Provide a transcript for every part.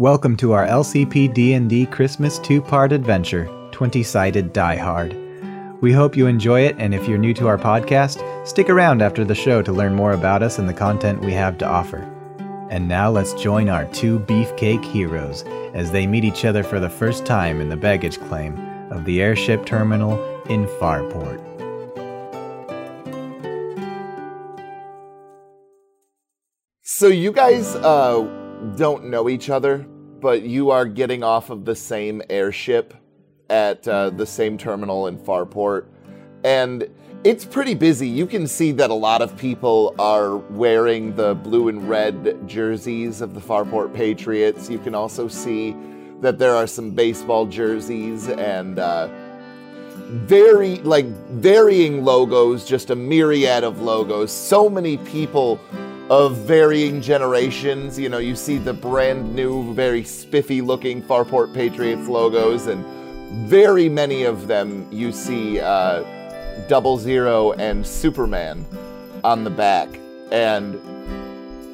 Welcome to our LCP D&D Christmas two-part adventure, 20-sided Die Hard. We hope you enjoy it, and if you're new to our podcast, stick around after the show to learn more about us and the content we have to offer. And now let's join our two beefcake heroes as they meet each other for the first time in the baggage claim of the airship terminal in Farport. So you guys uh, don't know each other, but you are getting off of the same airship at uh, the same terminal in Farport, and it's pretty busy. You can see that a lot of people are wearing the blue and red jerseys of the Farport Patriots. You can also see that there are some baseball jerseys and uh, very like varying logos, just a myriad of logos. So many people of varying generations. You know, you see the brand new, very spiffy looking Farport Patriots logos, and very many of them you see uh, Double Zero and Superman on the back. And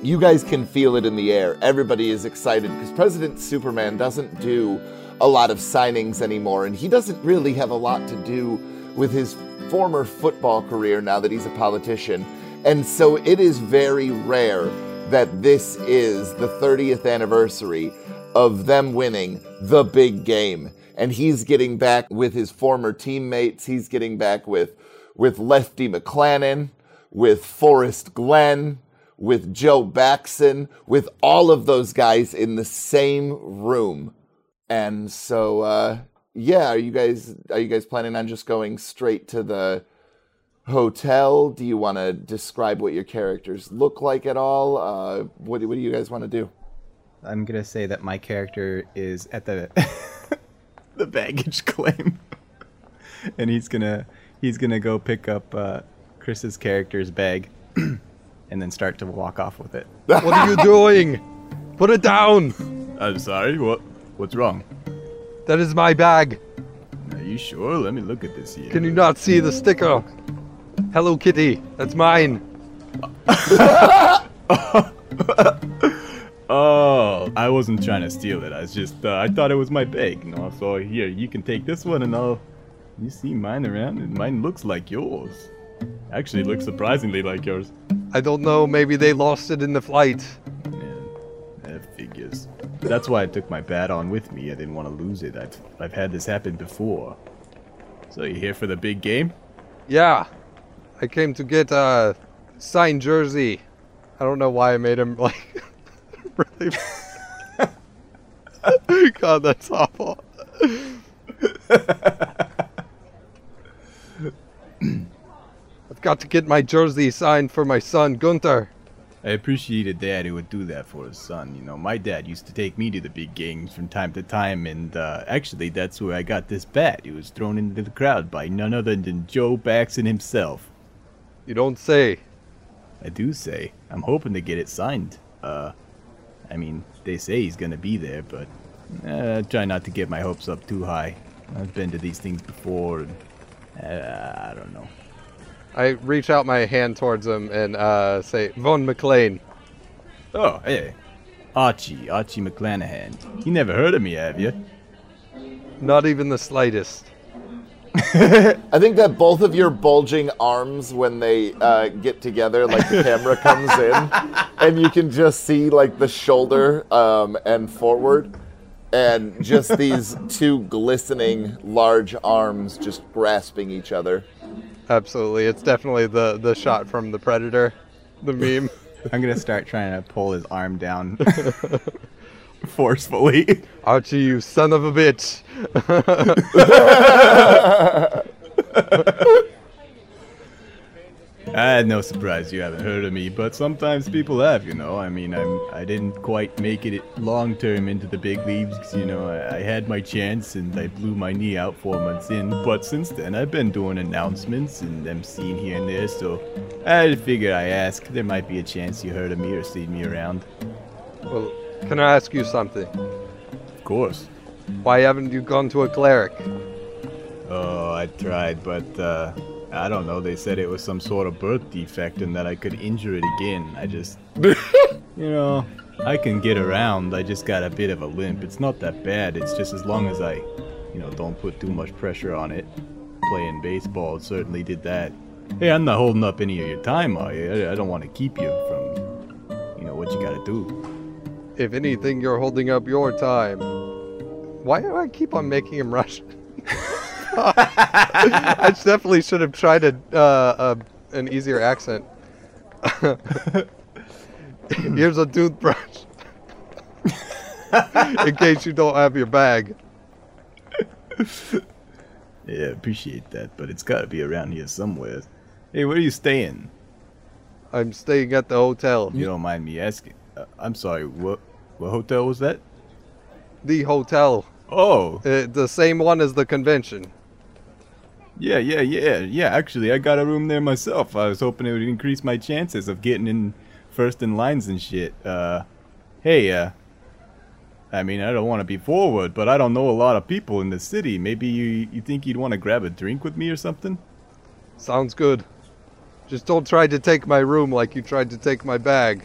you guys can feel it in the air. Everybody is excited because President Superman doesn't do a lot of signings anymore, and he doesn't really have a lot to do with his former football career now that he's a politician. And so it is very rare that this is the 30th anniversary of them winning the big game. And he's getting back with his former teammates. He's getting back with, with Lefty McClannon, with Forrest Glenn, with Joe Baxon, with all of those guys in the same room. And so, uh, yeah, are you guys are you guys planning on just going straight to the hotel? Do you want to describe what your characters look like at all? Uh, what, do- what do you guys want to do? I'm gonna say that my character is at the the baggage claim, and he's gonna he's gonna go pick up uh, Chris's character's bag, and then start to walk off with it. What are you doing? Put it down. I'm sorry. What what's wrong? That is my bag. Are you sure? Let me look at this here. Can you not see the sticker? Hello Kitty. That's mine. Oh, I wasn't trying to steal it. I was just, uh, I thought it was my bag. No, so here, you can take this one and I'll. You see mine around, and mine looks like yours. Actually, looks surprisingly like yours. I don't know. Maybe they lost it in the flight. Yeah, that figures. That's why I took my bat on with me. I didn't want to lose it. I've, I've had this happen before. So you here for the big game? Yeah. I came to get a signed jersey. I don't know why I made him like really. God, that's awful. I've got to get my jersey signed for my son Gunter. I appreciate a dad who would do that for his son. You know, my dad used to take me to the big games from time to time, and uh, actually, that's where I got this bat. It was thrown into the crowd by none other than Joe Baxon himself. You don't say. I do say, I'm hoping to get it signed. Uh, I mean, they say he's gonna be there, but uh, try not to get my hopes up too high. I've been to these things before, and uh, I don't know. I reach out my hand towards him and uh, say, Vaughn McLean. Oh, hey, Archie, Archie McClanahan. You never heard of me, have you? Not even the slightest. I think that both of your bulging arms, when they uh, get together, like the camera comes in, and you can just see like the shoulder um, and forward, and just these two glistening large arms just grasping each other. Absolutely. It's definitely the, the shot from the Predator, the meme. I'm gonna start trying to pull his arm down forcefully. Archie, you son of a bitch. I had no surprise you haven't heard of me, but sometimes people have, you know. I mean, I'm I didn't quite make it long term into the big leagues, you know. I, I had my chance and I blew my knee out four months in, but since then I've been doing announcements and emceeing here and there, so I figured I ask. There might be a chance you heard of me or seen me around. well, can I ask you something? Of course. Why haven't you gone to a cleric? Oh, I tried, but uh, I don't know. They said it was some sort of birth defect and that I could injure it again. I just, you know, I can get around. I just got a bit of a limp. It's not that bad. It's just as long as I, you know, don't put too much pressure on it. Playing baseball certainly did that. Hey, I'm not holding up any of your time, are you? I- I don't want to keep you from, you know, what you gotta do. If anything, you're holding up your time. Why do I keep on making him Russian? I definitely should have tried a, uh, uh, an easier accent. Here's a toothbrush. In case you don't have your bag. Yeah, appreciate that, but it's gotta be around here somewhere. Hey, where are you staying? I'm staying at the hotel. You don't mind me asking. Uh, I'm sorry, what, what hotel was that? The hotel. Oh, Uh, the same one as the convention. Yeah, yeah, yeah, yeah. Actually, I got a room there myself. I was hoping it would increase my chances of getting in first in lines and shit. Uh, hey, uh, I mean, I don't want to be forward, but I don't know a lot of people in the city. Maybe you, you think you'd want to grab a drink with me or something? Sounds good. Just don't try to take my room like you tried to take my bag.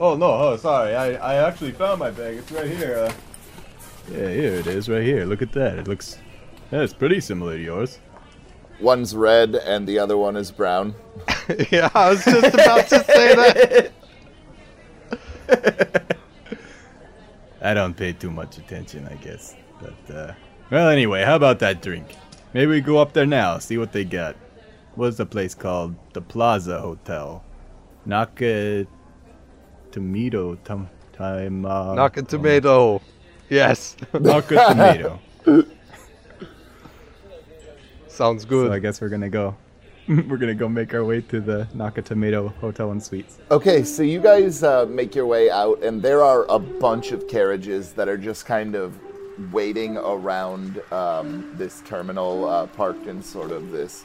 Oh no, oh sorry. I, I actually found my bag. It's right here. Uh, yeah, here it is, right here. Look at that. It looks, yeah, it's pretty similar to yours. One's red and the other one is brown. yeah, I was just about to say that. I don't pay too much attention, I guess. But, uh, well, anyway, how about that drink? Maybe we go up there now, see what they got. What's the place called? The Plaza Hotel. Naka. Tomato. Tom. Time. Uh, Knock a tomato. Yes. Naka Tomato. Sounds good. so good. I guess we're gonna go. we're gonna go make our way to the Naka Tomato Hotel and Suites. Okay, so you guys uh, make your way out, and there are a bunch of carriages that are just kind of waiting around um, this terminal, uh, parked in sort of this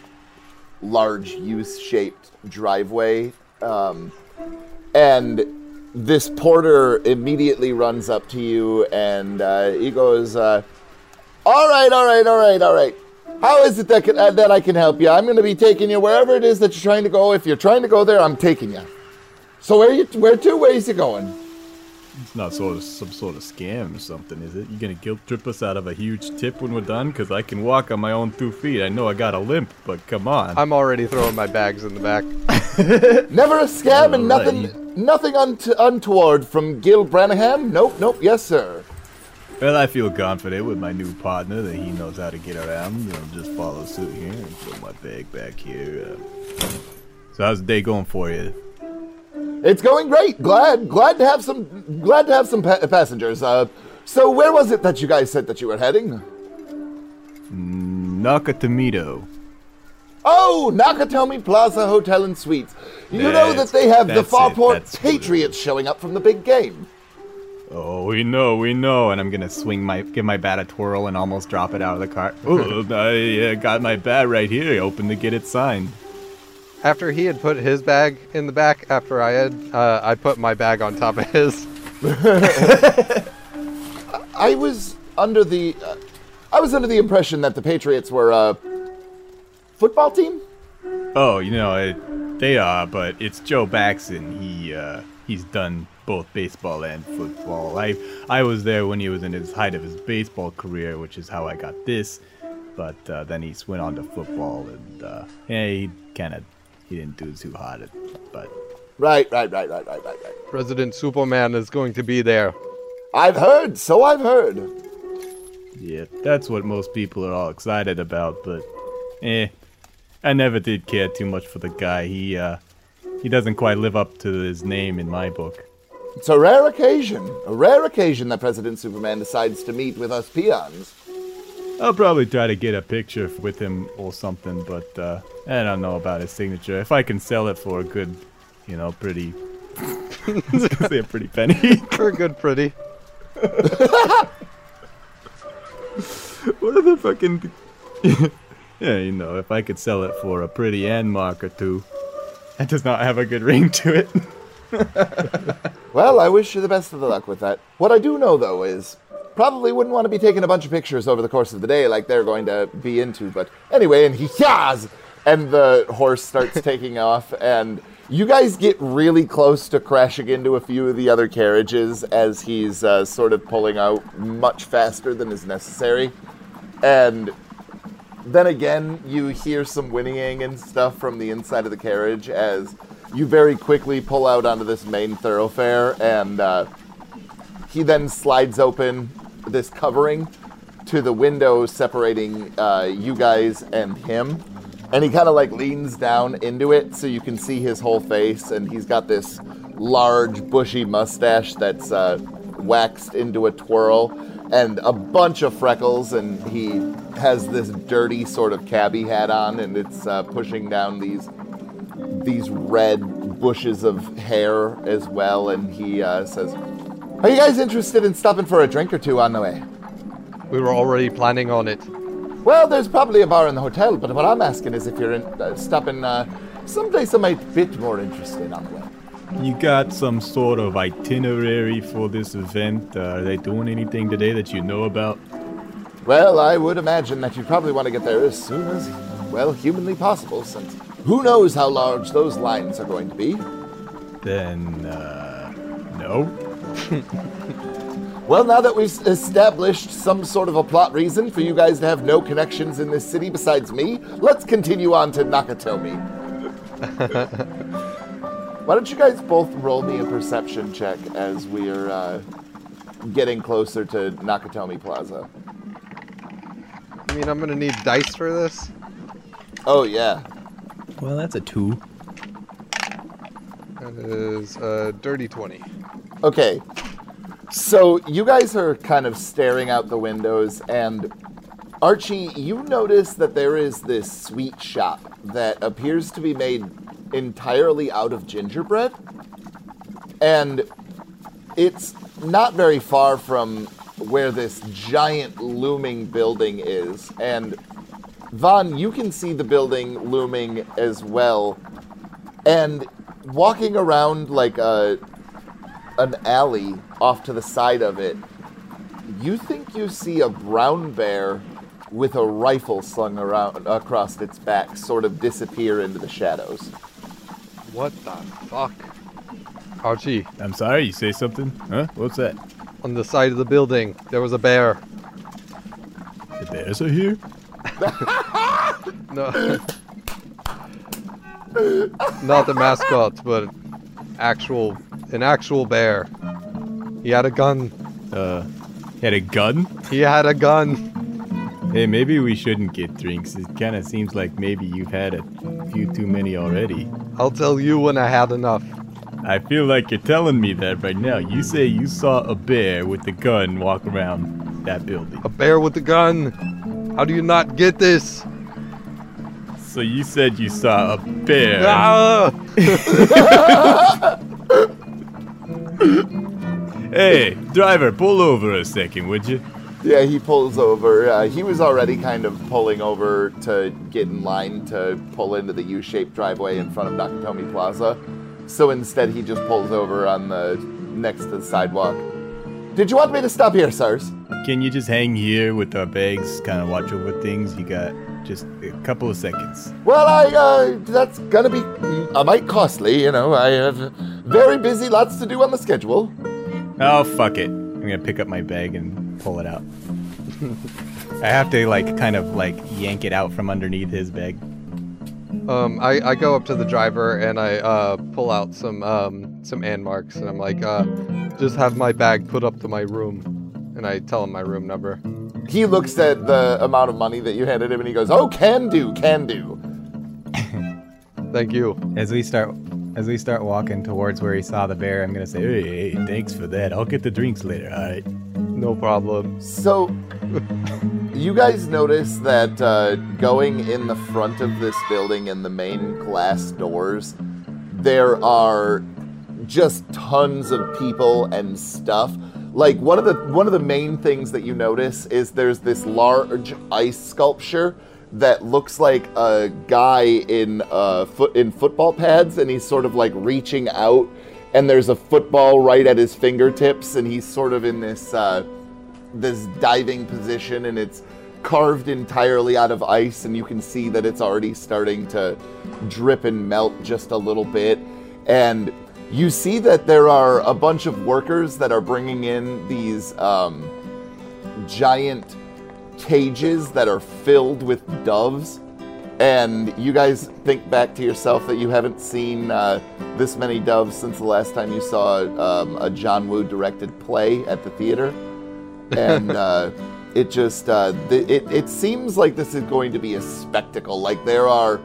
large U-shaped driveway. Um, and this porter immediately runs up to you, and uh, he goes, uh, "All right, all right, all right, all right. How is it that can, uh, that I can help you? I'm going to be taking you wherever it is that you're trying to go. If you're trying to go there, I'm taking you. So where you where to? Where's you going? It's not sort of some sort of scam or something, is it? You gonna guilt trip us out of a huge tip when we're done? Cause I can walk on my own two feet. I know I got a limp, but come on. I'm already throwing my bags in the back. Never a scam and All right. nothing nothing unt- untoward from Gil Branham. Nope, nope. Yes, sir. Well, I feel confident with my new partner that he knows how to get around. You know, just follow suit here and put my bag back here. Uh, so how's the day going for you? It's going great. Glad glad to have some glad to have some pa- passengers. Uh, so where was it that you guys said that you were heading? Nakatomido. Oh, Nakatomi Plaza Hotel and Suites. You know that they have the Farport that's Patriots showing up from the big game. Oh, we know, we know. And I'm gonna swing my, give my bat a twirl and almost drop it out of the cart. Oh, I uh, got my bat right here, open to get it signed. After he had put his bag in the back, after I had, uh, I put my bag on top of his. I was under the uh, I was under the impression that the Patriots were a football team. Oh, you know, it, they are, but it's Joe Baxton. He uh, he's done both baseball and football. I I was there when he was in his height of his baseball career, which is how I got this. But uh, then he went on to football, and uh, yeah, he kind of he didn't do too hot. At, but Right, right, right, right, right, right, right. President Superman is going to be there. I've heard, so I've heard. yeah, that's what most people are all excited about. But eh, I never did care too much for the guy. He uh, he doesn't quite live up to his name in my book. It's a rare occasion, a rare occasion that President Superman decides to meet with us peons. I'll probably try to get a picture with him or something, but uh, I don't know about his signature. If I can sell it for a good, you know, pretty, I was say a pretty penny. We're good, pretty. what are the fucking? yeah, you know, if I could sell it for a pretty end mark or two, that does not have a good ring to it. Well, I wish you the best of the luck with that. What I do know, though, is probably wouldn't want to be taking a bunch of pictures over the course of the day like they're going to be into. But anyway, and he yas, and the horse starts taking off, and you guys get really close to crashing into a few of the other carriages as he's uh, sort of pulling out much faster than is necessary. And then again, you hear some whinnying and stuff from the inside of the carriage as you very quickly pull out onto this main thoroughfare, and uh, he then slides open this covering to the window separating uh, you guys and him. And he kind of like leans down into it so you can see his whole face. And he's got this large, bushy mustache that's uh, waxed into a twirl and a bunch of freckles. And he has this dirty sort of cabbie hat on, and it's uh, pushing down these these red bushes of hair as well. And he uh, says, "Are you guys interested in stopping for a drink or two on the way?" We were already planning on it. Well, there's probably a bar in the hotel, but what I'm asking is if you're in, uh, stopping uh, someplace I might bit more interested on the way. You got some sort of itinerary for this event? Uh, are they doing anything today that you know about? Well, I would imagine that you probably want to get there as soon as, well, humanly possible, since who knows how large those lines are going to be. Then, uh, no. Well, now that we've established some sort of a plot reason for you guys to have no connections in this city besides me, let's continue on to Nakatomi. Why don't you guys both roll me a perception check as we're uh, getting closer to Nakatomi Plaza? I mean, I'm gonna need dice for this. Oh, yeah. Well, that's a two. That is a dirty 20. Okay. So you guys are kind of staring out the windows, and Archie, you notice that there is this sweet shop that appears to be made entirely out of gingerbread. And it's not very far from where this giant looming building is. And Vaughn, you can see the building looming as well. And walking around like a an alley off to the side of it, you think you see a brown bear with a rifle slung around across its back sort of disappear into the shadows. What the fuck? Archie, I'm sorry, you say something? Huh? What's that? on the side of the building, there was a bear. The bears are here? No. Not the mascot, but actual an actual bear. He had a gun. Uh, had a gun? He had a gun. Hey, maybe we shouldn't get drinks. It kind of seems like maybe you've had a few too many already. I'll tell you when I had enough. I feel like you're telling me that right now. You say you saw a bear with a gun walk around that building. A bear with a gun. How do you not get this? So you said you saw a bear. Ah! Hey, driver, pull over a second, would you? Yeah, he pulls over. Uh, he was already kind of pulling over to get in line to pull into the U-shaped driveway in front of Nakatomi Plaza. So instead, he just pulls over on the next to the sidewalk. Did you want me to stop here, sirs? Can you just hang here with our bags, kind of watch over things? You got just a couple of seconds. Well, I uh, that's gonna be a mite costly. You know, I have very busy, lots to do on the schedule. Oh, fuck it. I'm gonna pick up my bag and pull it out. I have to, like, kind of, like, yank it out from underneath his bag. Um, I, I go up to the driver and I uh, pull out some um, some and marks and I'm like, uh, just have my bag put up to my room, and I tell him my room number. He looks at the amount of money that you handed him and he goes, "Oh, can do, can do." Thank you. As we start as we start walking towards where he saw the bear, I'm gonna say, Hey, hey, thanks for that. I'll get the drinks later, alright? No problem. So, you guys notice that uh, going in the front of this building in the main glass doors, there are just tons of people and stuff. Like one of the one of the main things that you notice is there's this large ice sculpture that looks like a guy in uh, in football pads, and he's sort of like reaching out, and there's a football right at his fingertips, and he's sort of in this uh, this diving position, and it's carved entirely out of ice, and you can see that it's already starting to drip and melt just a little bit. And you see that there are a bunch of workers that are bringing in these um, giant cages that are filled with doves. And you guys think back to yourself that you haven't seen uh, this many doves since the last time you saw um, a John Woo directed play at the theater. And uh, it just uh, th- it, it seems like this is going to be a spectacle. Like there are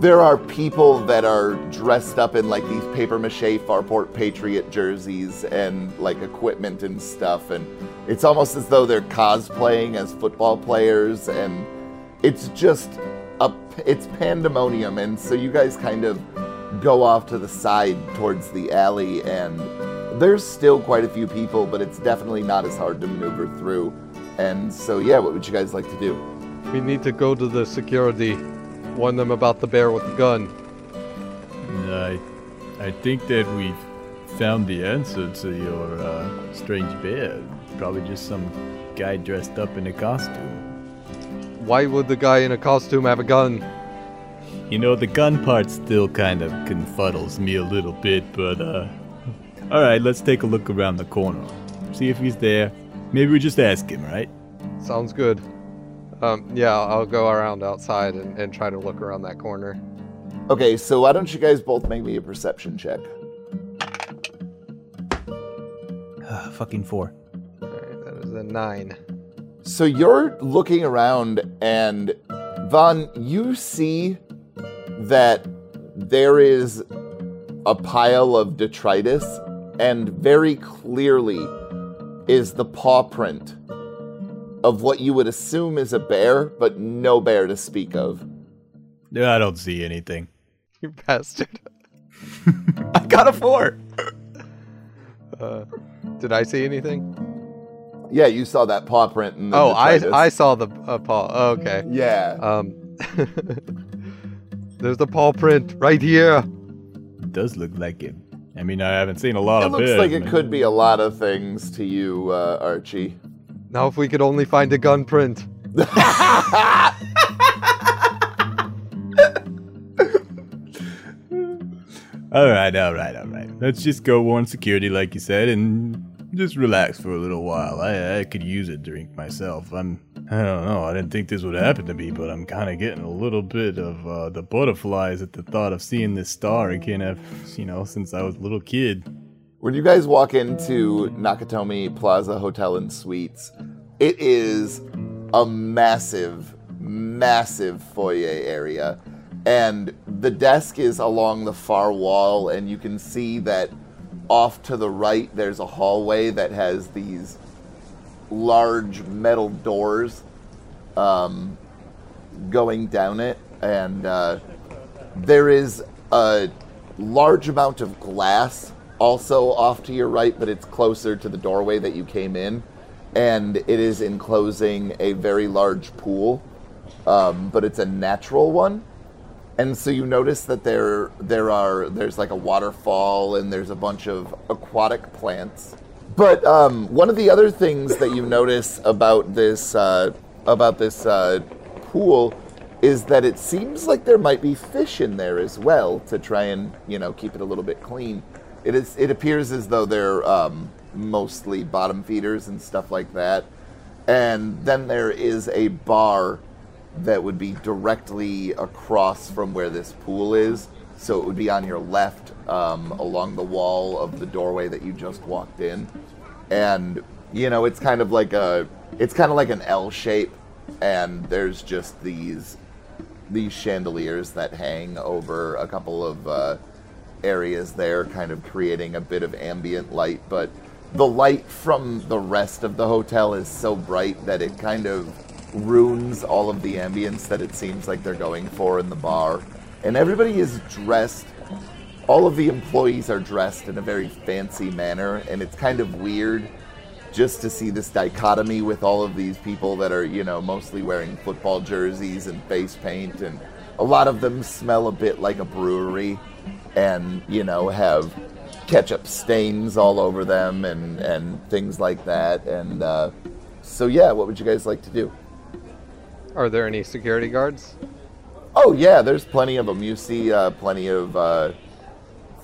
there are people that are dressed up in like these paper mache Farport Patriot jerseys and like equipment and stuff, and it's almost as though they're cosplaying as football players, and it's just a it's pandemonium. And so you guys kind of go off to the side towards the alley, and there's still quite a few people, but it's definitely not as hard to maneuver through. And so yeah, what would you guys like to do? We need to go to the security, warn them about the bear with the gun. I, I think that we've found the answer to your uh, strange bear. Probably just some guy dressed up in a costume. Why would the guy in a costume have a gun? You know, the gun part still kind of confuddles me a little bit, but uh. Alright, let's take a look around the corner. See if he's there. Maybe we just ask him, right? Sounds good. Um, yeah, I'll go around outside and, and try to look around that corner. Okay, so why don't you guys both make me a perception check? Ah, fucking four. Alright, a nine. So you're looking around, and Vaughn, you see that there is a pile of detritus, and very clearly is the paw print of what you would assume is a bear, but no bear to speak of. No, I don't see anything. You bastard. I got a four. Uh, did I see anything? Yeah, you saw that paw print. In the Oh, I detritus. I saw the uh, paw. Oh, okay. Yeah. Um, there's the paw print right here. It does look like it. I mean, I haven't seen a lot of it of looks like it man. could be a lot of things to you, uh, Archie. Now, if we could only find a gun print. All right, all right, all right. Let's just go warn security, like you said, and just relax for a little while. I, I could use a drink myself. I'm, I don't know. I didn't think this would happen to me, but I'm kind of getting a little bit of uh, the butterflies at the thought of seeing this star again. I've, you know, since I was a little kid. When you guys walk into Nakatomi Plaza Hotel and Suites, it is a massive, massive foyer area. And the desk is along the far wall, and you can see that off to the right there's a hallway that has these large metal doors um, going down it. And uh, there is a large amount of glass also off to your right, but it's closer to the doorway that you came in. And it is enclosing a very large pool, um, but it's a natural one. And so you notice that there there are there's like a waterfall and there's a bunch of aquatic plants. But um, one of the other things that you notice about this uh, about this uh, pool is that it seems like there might be fish in there as well to try and you know keep it a little bit clean. It is it appears as though they're um, mostly bottom feeders and stuff like that. And then there is a bar that would be directly across from where this pool is. So it would be on your left um, along the wall of the doorway that you just walked in. And, you know, it's kind of like a, it's kind of like an L shape. And there's just these, these chandeliers that hang over a couple of uh, areas there, kind of creating a bit of ambient light. But the light from the rest of the hotel is so bright that it kind of ruins all of the ambience that it seems like they're going for in the bar. And everybody is dressed, all of the employees are dressed in a very fancy manner, and it's kind of weird just to see this dichotomy with all of these people that are, you know, mostly wearing football jerseys and face paint, and a lot of them smell a bit like a brewery and, you know, have ketchup stains all over them and, and things like that. And uh, so, yeah, what would you guys like to do? Are there any security guards? Oh yeah, there's plenty of them. You see uh, plenty of uh,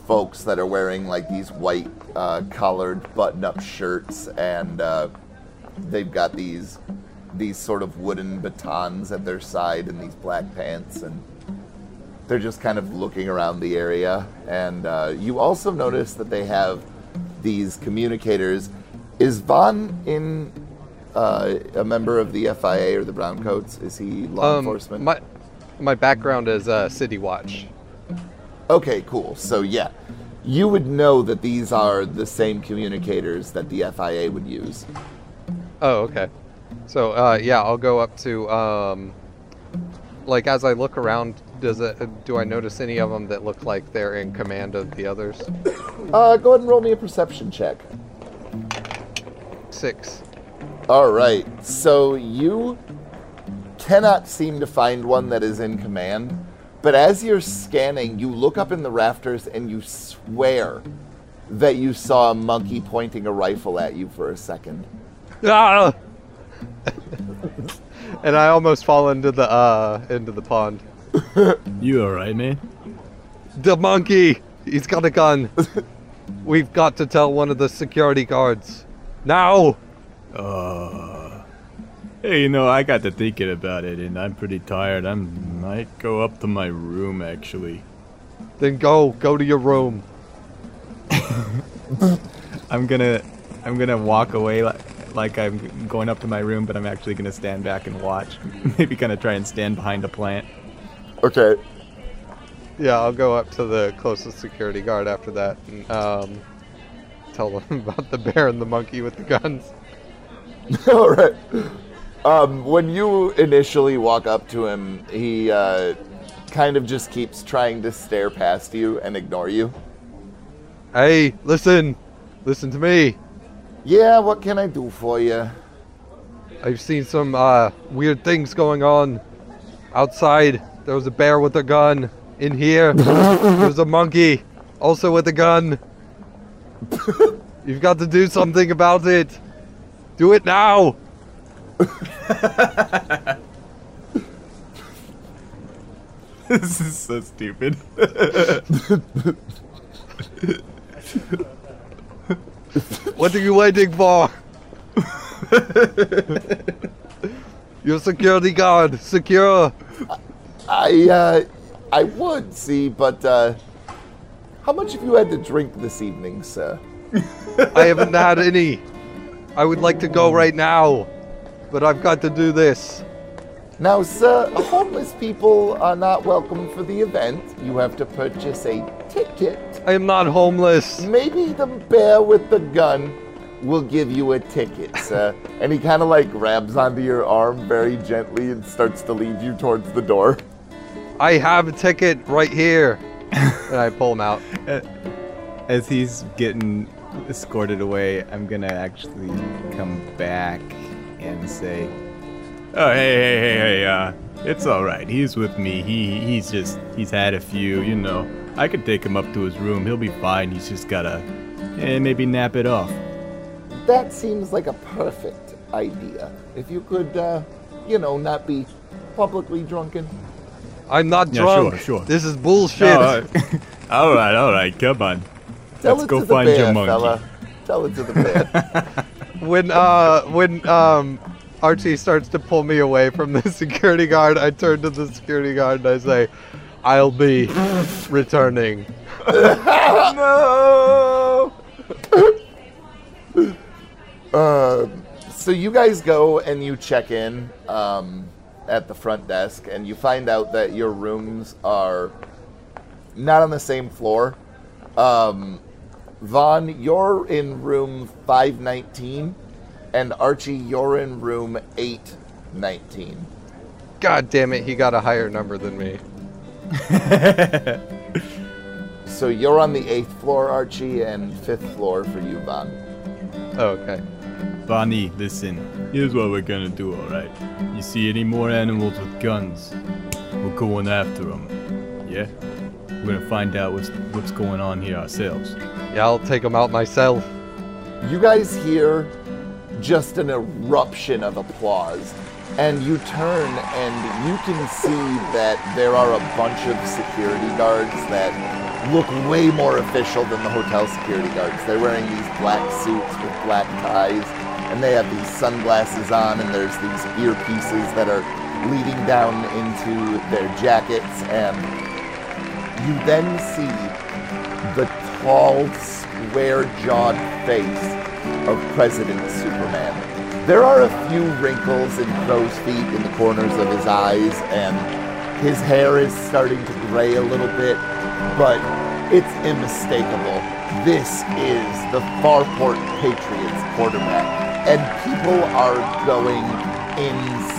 folks that are wearing like these white uh, collared button-up shirts, and uh, they've got these these sort of wooden batons at their side and these black pants, and they're just kind of looking around the area. And uh, you also notice that they have these communicators. Is Vaughn in uh, a member of the FIA or the Browncoats? Is he law enforcement? Um, My my background is uh, City Watch. Okay, cool. So yeah, you would know that these are the same communicators that the FIA would use. Oh, okay. So uh, yeah, I'll go up to um, like as I look around. Does it? Do I notice any of them that look like they're in command of the others? Uh, go ahead and roll me a perception check. Six. All right. So you cannot seem to find one that is in command, but as you're scanning, you look up in the rafters and you swear that you saw a monkey pointing a rifle at you for a second. Ah! and I almost fall into the uh into the pond. You alright, man? The monkey! He's got a gun. We've got to tell one of the security guards. Now! Uh, hey, you know, I got to thinking about it, and I'm pretty tired. I might go up to my room, actually. Then go, go to your room. I'm gonna, I'm gonna walk away like, like I'm going up to my room, but I'm actually gonna stand back and watch. Maybe kind of try and stand behind a plant. Okay. Yeah, I'll go up to the closest security guard after that and um, tell them about the bear and the monkey with the guns. All right. Um, when you initially walk up to him, he uh, kind of just keeps trying to stare past you and ignore you. Hey, listen! Listen to me! Yeah, what can I do for you? I've seen some uh, weird things going on outside. There was a bear with a gun. In here, there's a monkey, also with a gun. You've got to do something about it. Do it now. this is so stupid. What are you waiting for? Your security guard, secure. I, uh, I would see, but uh, how much have you had to drink this evening, sir? I haven't had any. I would like to go right now, but I've got to do this. Now, sir, homeless people are not welcome for the event. You have to purchase a ticket. I am not homeless. Maybe the bear with the gun will give you a ticket, sir. and he kind of like grabs onto your arm very gently and starts to lead you towards the door. I have a ticket right here. and I pull him out. As he's getting escorted away, I'm gonna actually come back and say, Oh, hey, hey, hey, hey, uh, it's alright. He's with me. He, he's just, he's had a few, you know. I could take him up to his room. He'll be fine. He's just gotta, eh, maybe nap it off. That seems like a perfect idea. If you could, uh, you know, not be publicly drunken. I'm not Yeah, drunk. sure, sure. This is bullshit. Oh, uh, alright, alright, come on. Tell Let's it go to the find bear, your monkey. fella. Tell it to the bear. when uh when um Archie starts to pull me away from the security guard, I turn to the security guard and I say, "I'll be returning." no. uh, so you guys go and you check in um, at the front desk, and you find out that your rooms are not on the same floor. Um, Vaughn, you're in room 519, and Archie, you're in room 819. God damn it, he got a higher number than me. So you're on the eighth floor, Archie, and fifth floor for you, Vaughn. Oh, okay. Bonnie, listen. Here's what we're gonna do, alright? You see any more animals with guns? We're going after them. Yeah? We're gonna find out what's, what's going on here ourselves. Yeah, I'll take him out myself. You guys hear just an eruption of applause. And you turn and you can see that there are a bunch of security guards that look way more official than the hotel security guards. They're wearing these black suits with black ties, and they have these sunglasses on, and there's these earpieces that are leading down into their jackets, and you then see the tall, square-jawed face of President Superman. There are a few wrinkles and crow's feet in the corners of his eyes, and his hair is starting to gray a little bit, but it's unmistakable. This is the Farport Patriots quarterback, and people are going insane.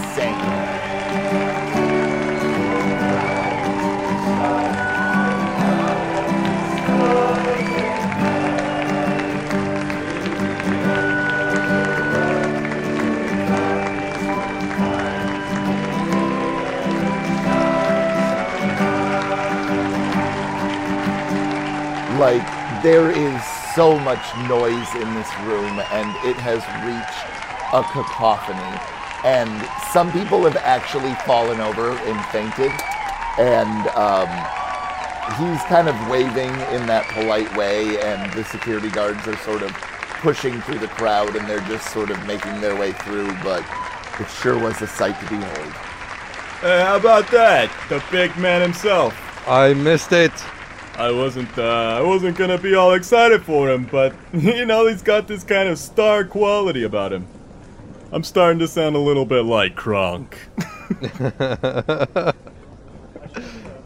Like, there is so much noise in this room, and it has reached a cacophony. And some people have actually fallen over and fainted. And um, he's kind of waving in that polite way, and the security guards are sort of pushing through the crowd, and they're just sort of making their way through. But it sure was a sight to behold. Hey, how about that? The big man himself. I missed it. I wasn't, uh, I wasn't gonna be all excited for him, but, you know, he's got this kind of star quality about him. I'm starting to sound a little bit like Kronk. At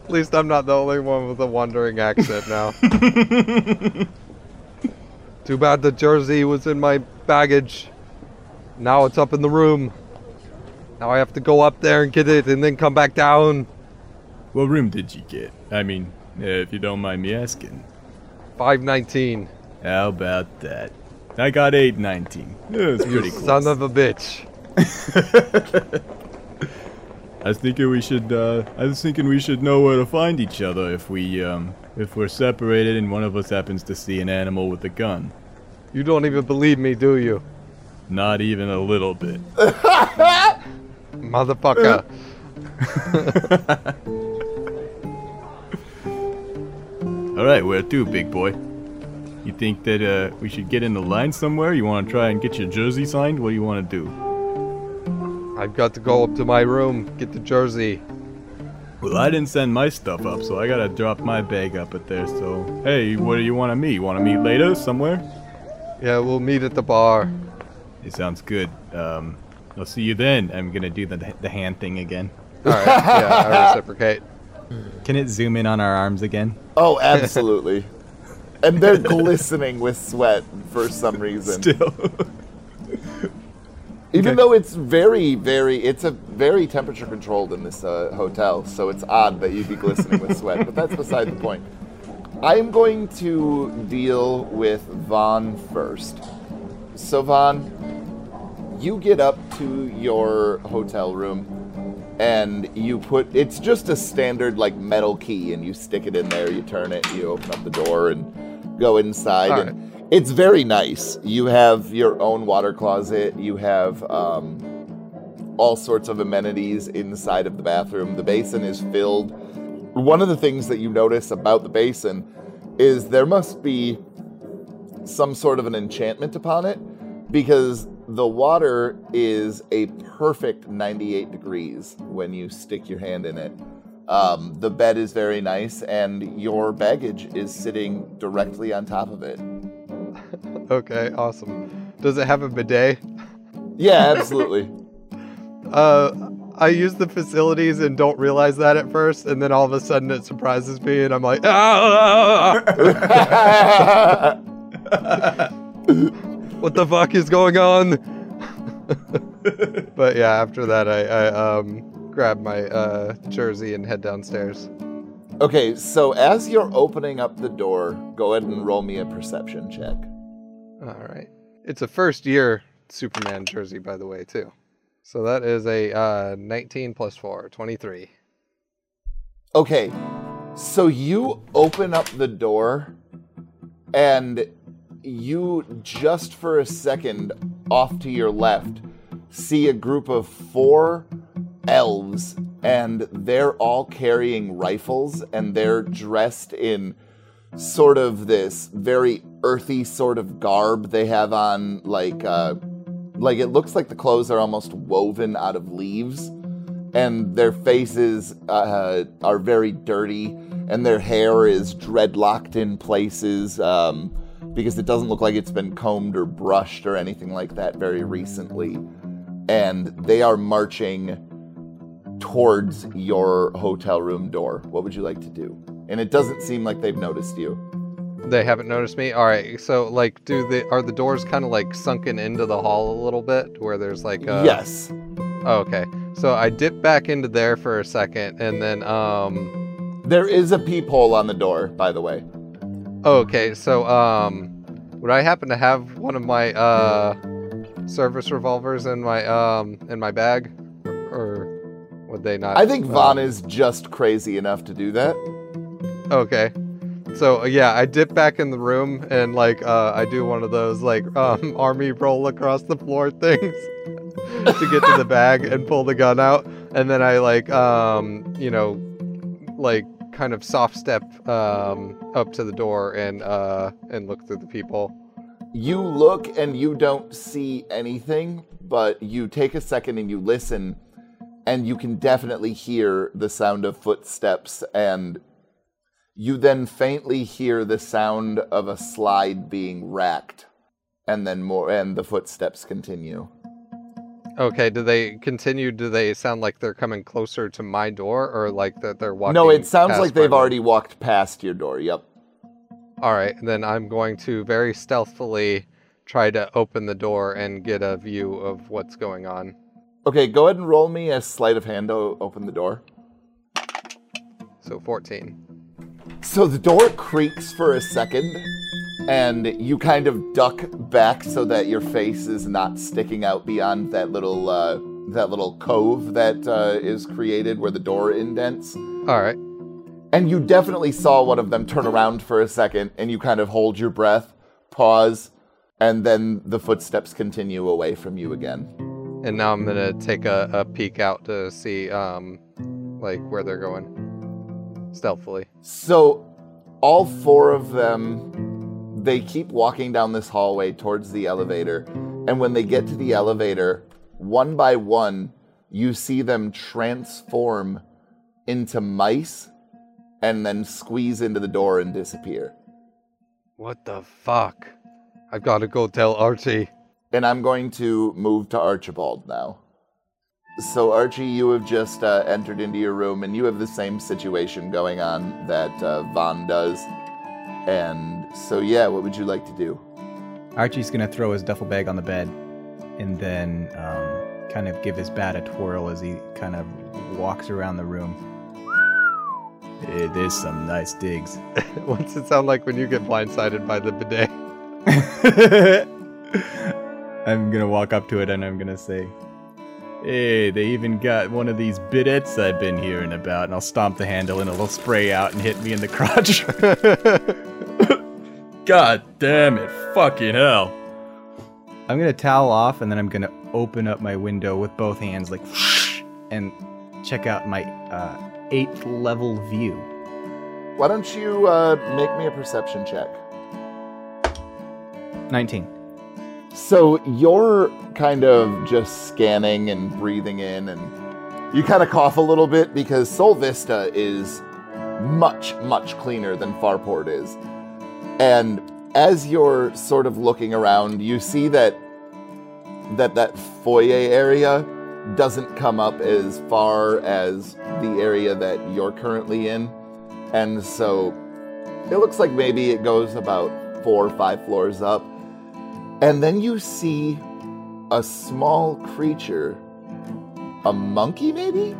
least I'm not the only one with a wandering accent now. Too bad the jersey was in my baggage. Now it's up in the room. Now I have to go up there and get it and then come back down. what room did you get? I mean, if you don't mind me asking. 519. How about that? I got 819. Yeah, it's You pretty close. son of a bitch. I was thinking we should. Uh, I was thinking we should know where to find each other if we, um, if we're separated and one of us happens to see an animal with a gun. You don't even believe me, do you? Not even a little bit. Motherfucker. All right, where to, big boy? You think that uh, we should get in the line somewhere? You want to try and get your jersey signed? What do you want to do? I've got to go up to my room, get the jersey. Well, I didn't send my stuff up, so I gotta drop my bag up at there. So, hey, what do you want to meet? You want to meet later somewhere? Yeah, we'll meet at the bar. It sounds good. Um, I'll see you then. I'm gonna do the the hand thing again. Alright, yeah, I reciprocate. Can it zoom in on our arms again? Oh, absolutely. and they're glistening with sweat for some reason. Still. Even Okay. though it's very, very, it's a very temperature controlled in this uh, hotel, so it's odd that you'd be glistening with sweat, but that's beside the point. I am going to deal with Vaughn first. So, Vaughn, you get up to your hotel room and you put it's just a standard like metal key and you stick it in there you turn it you open up the door and go inside All and it's very nice. You have your own water closet you have um, all sorts of amenities inside of the bathroom. The basin is filled. One of the things that you notice about the basin is there must be some sort of an enchantment upon it because the water is a perfect 98 degrees when you stick your hand in it. Um, the bed is very nice, and your baggage is sitting directly on top of it. Okay, awesome. Does it have a bidet? Yeah, absolutely. Uh, I use the facilities and don't realize that at first, and then all of a sudden it surprises me, and I'm like, ah! what the fuck is going on? but yeah, after that, I, I um grab my uh, jersey and head downstairs. okay, so as you're opening up the door, go ahead and roll me a perception check. All right, it's a first year Superman jersey, by the way, too. So that is a uh, 19 plus 4, 23. Okay, so you open up the door, and you just for a second off to your left see a group of four elves and they're all carrying rifles and they're dressed in sort of this very earthy sort of garb they have on like uh like it looks like the clothes are almost woven out of leaves and their faces uh, are very dirty and their hair is dreadlocked in places um, because it doesn't look like it's been combed or brushed or anything like that very recently and they are marching towards your hotel room door what would you like to do and it doesn't seem like they've noticed you They haven't noticed me. All right. So like, do the are the doors kind of like sunken into the hall a little bit, where there's like a yes Oh, okay. So I dip back into there for a second, and then um. there is a peephole on the door by the way okay. So um, would I happen to have one of my uh service revolvers in my um in my bag, or, or would they not? i think uh, vaughn is just crazy enough to do that Okay. So yeah, I dip back in the room and like uh, I do one of those like um, army roll across the floor things to get to the bag and pull the gun out, and then I like um, you know like kind of soft step um, up to the door and uh, and look through the people. you look and you don't see anything, but you take a second and you listen, and you can definitely hear the sound of footsteps, and you then faintly hear the sound of a slide being racked, and then more, and the footsteps continue. Okay, do they continue? Do they sound like they're coming closer to my door, or like that they're walking? no, it sounds like they've door? already walked past your door. Yep. All right, then I'm going to very stealthily try to open the door and get a view of what's going on. Okay, go ahead and roll me a sleight of hand to open the door. So 14. So the door creaks for a second, and you kind of duck back so that your face is not sticking out beyond that little uh, that little cove that uh, is created where the door indents. All right. And you definitely saw one of them turn around for a second, and you kind of hold your breath, pause, and then the footsteps continue away from you again. And now I'm gonna take a, a peek out to see um like where they're going. Stealthily. So, all four of them, they keep walking down this hallway towards the elevator. And when they get to the elevator, one by one, you see them transform into mice and then squeeze into the door and disappear. What the fuck? I've gotta go tell Archie. And I'm going to move to Archibald now. So, Archie, you have just uh, entered into your room and you have the same situation going on that uh, Vaughn does. And so, yeah, what would you like to do? Archie's gonna throw his duffel bag on the bed and then um, kind of give his bat a twirl as he kind of walks around the room. Hey, there's some nice digs. What's it sound like when you get blindsided by the bidet? I'm gonna walk up to it and I'm gonna say, Hey, they even got one of these bidets I've been hearing about, and I'll stomp the handle and it'll spray out and hit me in the crotch. God damn it, fucking hell. I'm gonna towel off and then I'm gonna open up my window with both hands, like, and check out my uh, eighth level view. Why don't you uh, make me a perception check? 19. So you're kind of just scanning and breathing in, and you kind of cough a little bit because Sol Vista is much, much cleaner than Farport is. And as you're sort of looking around, you see that that that foyer area doesn't come up as far as the area that you're currently in. And so it looks like maybe it goes about four or five floors up. And then you see a small creature, a monkey maybe?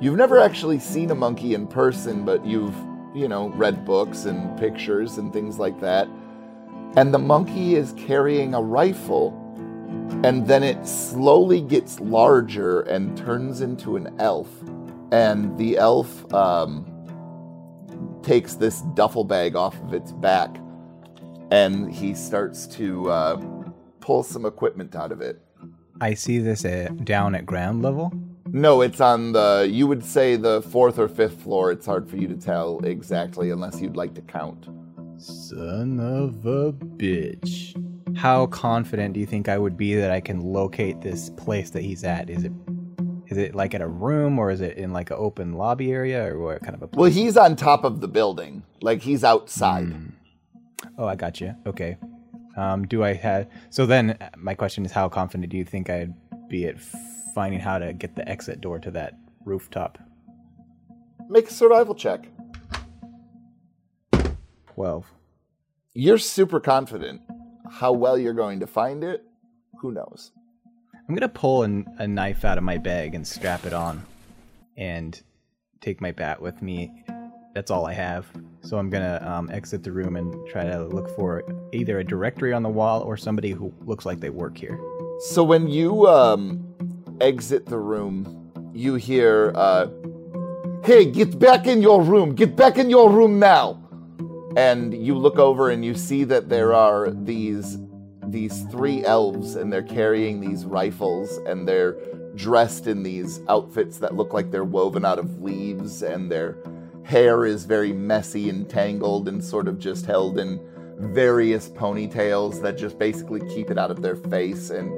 You've never actually seen a monkey in person, but you've, you know, read books and pictures and things like that. And the monkey is carrying a rifle. And then it slowly gets larger and turns into an elf. And the elf um, takes this duffel bag off of its back and he starts to uh, pull some equipment out of it. I see this at, down at ground level. No, it's on the, you would say the fourth or fifth floor. It's hard for you to tell exactly unless you'd like to count. Son of a bitch. How confident do you think I would be that I can locate this place that he's at? Is it is it like at a room or is it in like an open lobby area or what kind of a place? Well, he's on top of the building, like he's outside. Oh, I got you. Okay. Um, do I have? So then, uh, my question is, how confident do you think I'd be at finding how to get the exit door to that rooftop? Make a survival check. Twelve. You're super confident. How well you're going to find it, who knows? I'm gonna pull an, a knife out of my bag and strap it on, and take my bat with me. That's all I have. So I'm gonna um, exit the room and try to look for either a directory on the wall or somebody who looks like they work here. So when you um, exit the room, you hear, uh, "Hey, get back in your room! Get back in your room now!" And you look over and you see that there are these these three elves, and they're carrying these rifles, and they're dressed in these outfits that look like they're woven out of leaves, and their hair is very messy and tangled, and sort of just held in various ponytails that just basically keep it out of their face and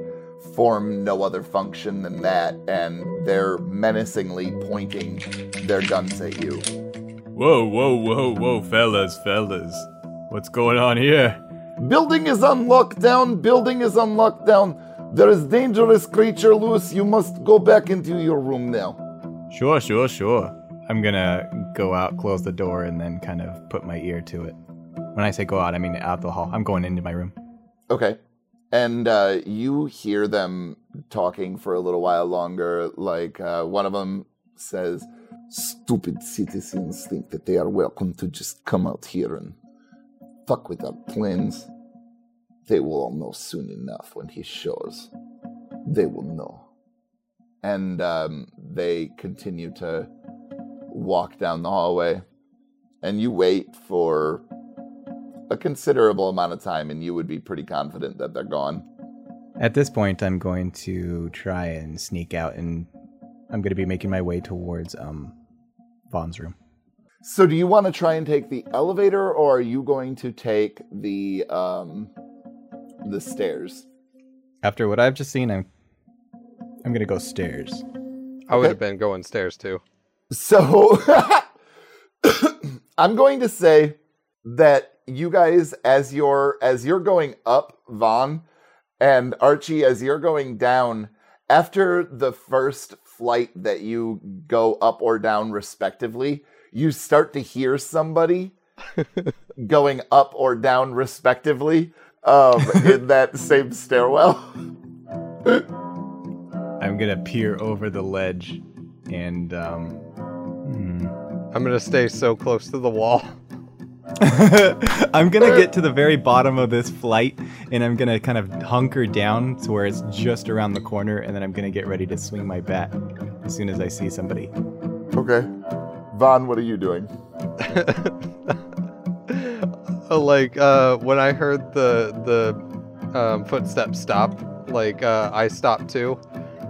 form no other function than that, and they're menacingly pointing their guns at you. Whoa, whoa, whoa, whoa, fellas, fellas. What's going on here? Building is on lockdown, building is on lockdown. There is dangerous creature loose. You must go back into your room now. Sure, sure, sure. I'm gonna go out, close the door, and then kind of put my ear to it. When I say go out, I mean out the hall. I'm going into my room. Okay. And uh, you hear them talking for a little while longer. Like uh, one of them says, Stupid citizens think that they are welcome to just come out here and fuck with our plans. They will all know soon enough when he shows. They will know. And um, they continue to walk down the hallway. And you wait for a considerable amount of time, and you would be pretty confident that they're gone. At this point, I'm going to try and sneak out, and I'm going to be making my way towards um, Vaughn's room. So, do you want to try and take the elevator, or are you going to take the um, the stairs? After what I've just seen, I'm I'm going to go stairs. I would Okay. have been going stairs too. So, I'm going to say that you guys, as you're as you're going up, Vaughn and Archie, as you're going down, after the first flight that you go up or down respectively, you start to hear somebody going up or down respectively um, in that same stairwell. I'm going to peer over the ledge and um, hmm. I'm gonna stay so close to the wall. I'm gonna get to the very bottom of this flight and I'm gonna kind of hunker down to where it's just around the corner and then I'm gonna get ready to swing my bat as soon as I see somebody. Okay. Vaughn, what are you doing? Uh, like uh, when I heard the the um, footsteps stop, like uh, I stopped too,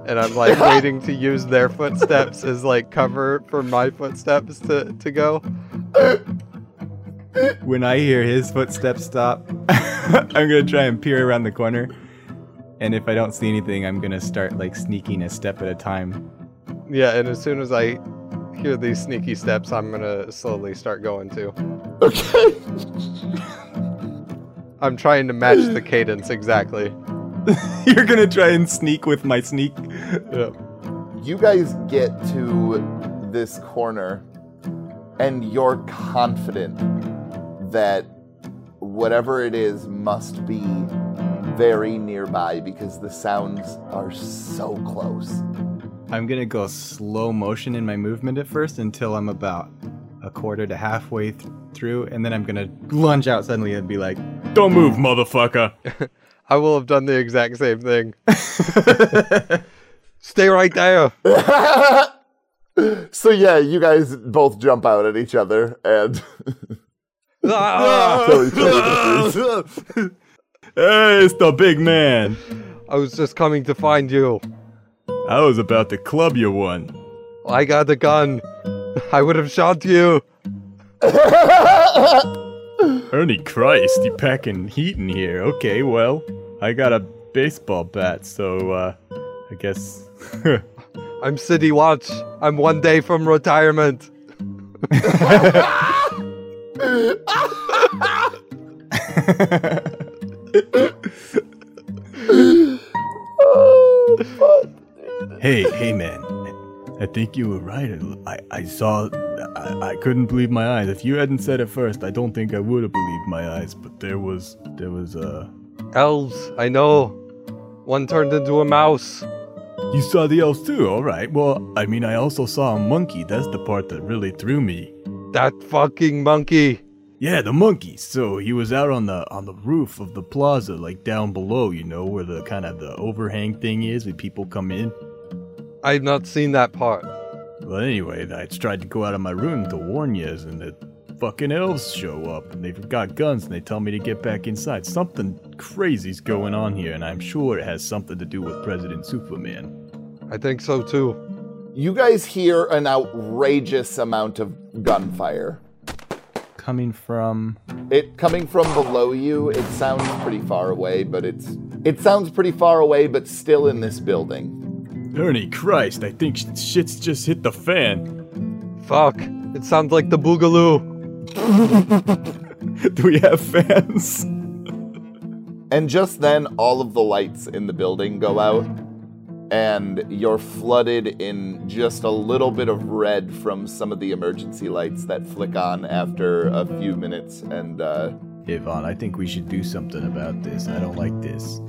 and I'm like waiting to use their footsteps as like cover for my footsteps to to go. When I hear his footsteps stop, I'm gonna try and peer around the corner. And if I don't see anything, I'm gonna start like sneaking a step at a time. Yeah, and as soon as I hear these sneaky steps, I'm gonna slowly start going too. Okay. I'm trying to match the cadence exactly. You're gonna try and sneak with my sneak. Yeah. you guys get to this corner and you're confident that whatever it is must be very nearby because the sounds are so close. I'm gonna go slow motion in my movement at first until I'm about a quarter to halfway th- through, and then I'm gonna lunge out suddenly and be like, Don't move, motherfucker. I will have done the exact same thing. Stay right there. so yeah, you guys both jump out at each other and Ah! Sorry, sorry, sorry. Hey, it's the big man. I was just coming to find you. I was about to club you one. I got the gun. I would have shot you. Ernie Christ, you packing heat in here. Okay, well, I got a baseball bat, so, uh, I guess. I'm City Watch. I'm one day from retirement. Oh, hey, hey, man. I think you were right. I, I saw. I, I couldn't believe my eyes. If you hadn't said it first, I don't think I would have believed my eyes. But there was. There was, uh. Elves, I know. One turned into a mouse. You saw the elves too, alright. Well, I mean, I also saw a monkey. That's the part that really threw me. That fucking monkey. Yeah, the monkey. So he was out on the on the roof of the plaza, like down below, you know, where the kind of the overhang thing is, when people come in. I've not seen that part. Well, anyway, I tried to go out of my room to warn you, and the fucking elves show up, and they've got guns, and they tell me to get back inside. Something crazy's going on here, and I'm sure it has something to do with President Superman. I think so too. You guys hear an outrageous amount of gunfire. Coming from. It coming from below you, it sounds pretty far away, but it's it sounds pretty far away, but still in this building. Ernie Christ, I think shit's just hit the fan. Fuck. It sounds like the Boogaloo. Do we have fans? And just then, all of the lights in the building go out, and you're flooded in just a little bit of red from some of the emergency lights that flick on after a few minutes. And uh, Yvonne, I think we should do something about this. I don't like this.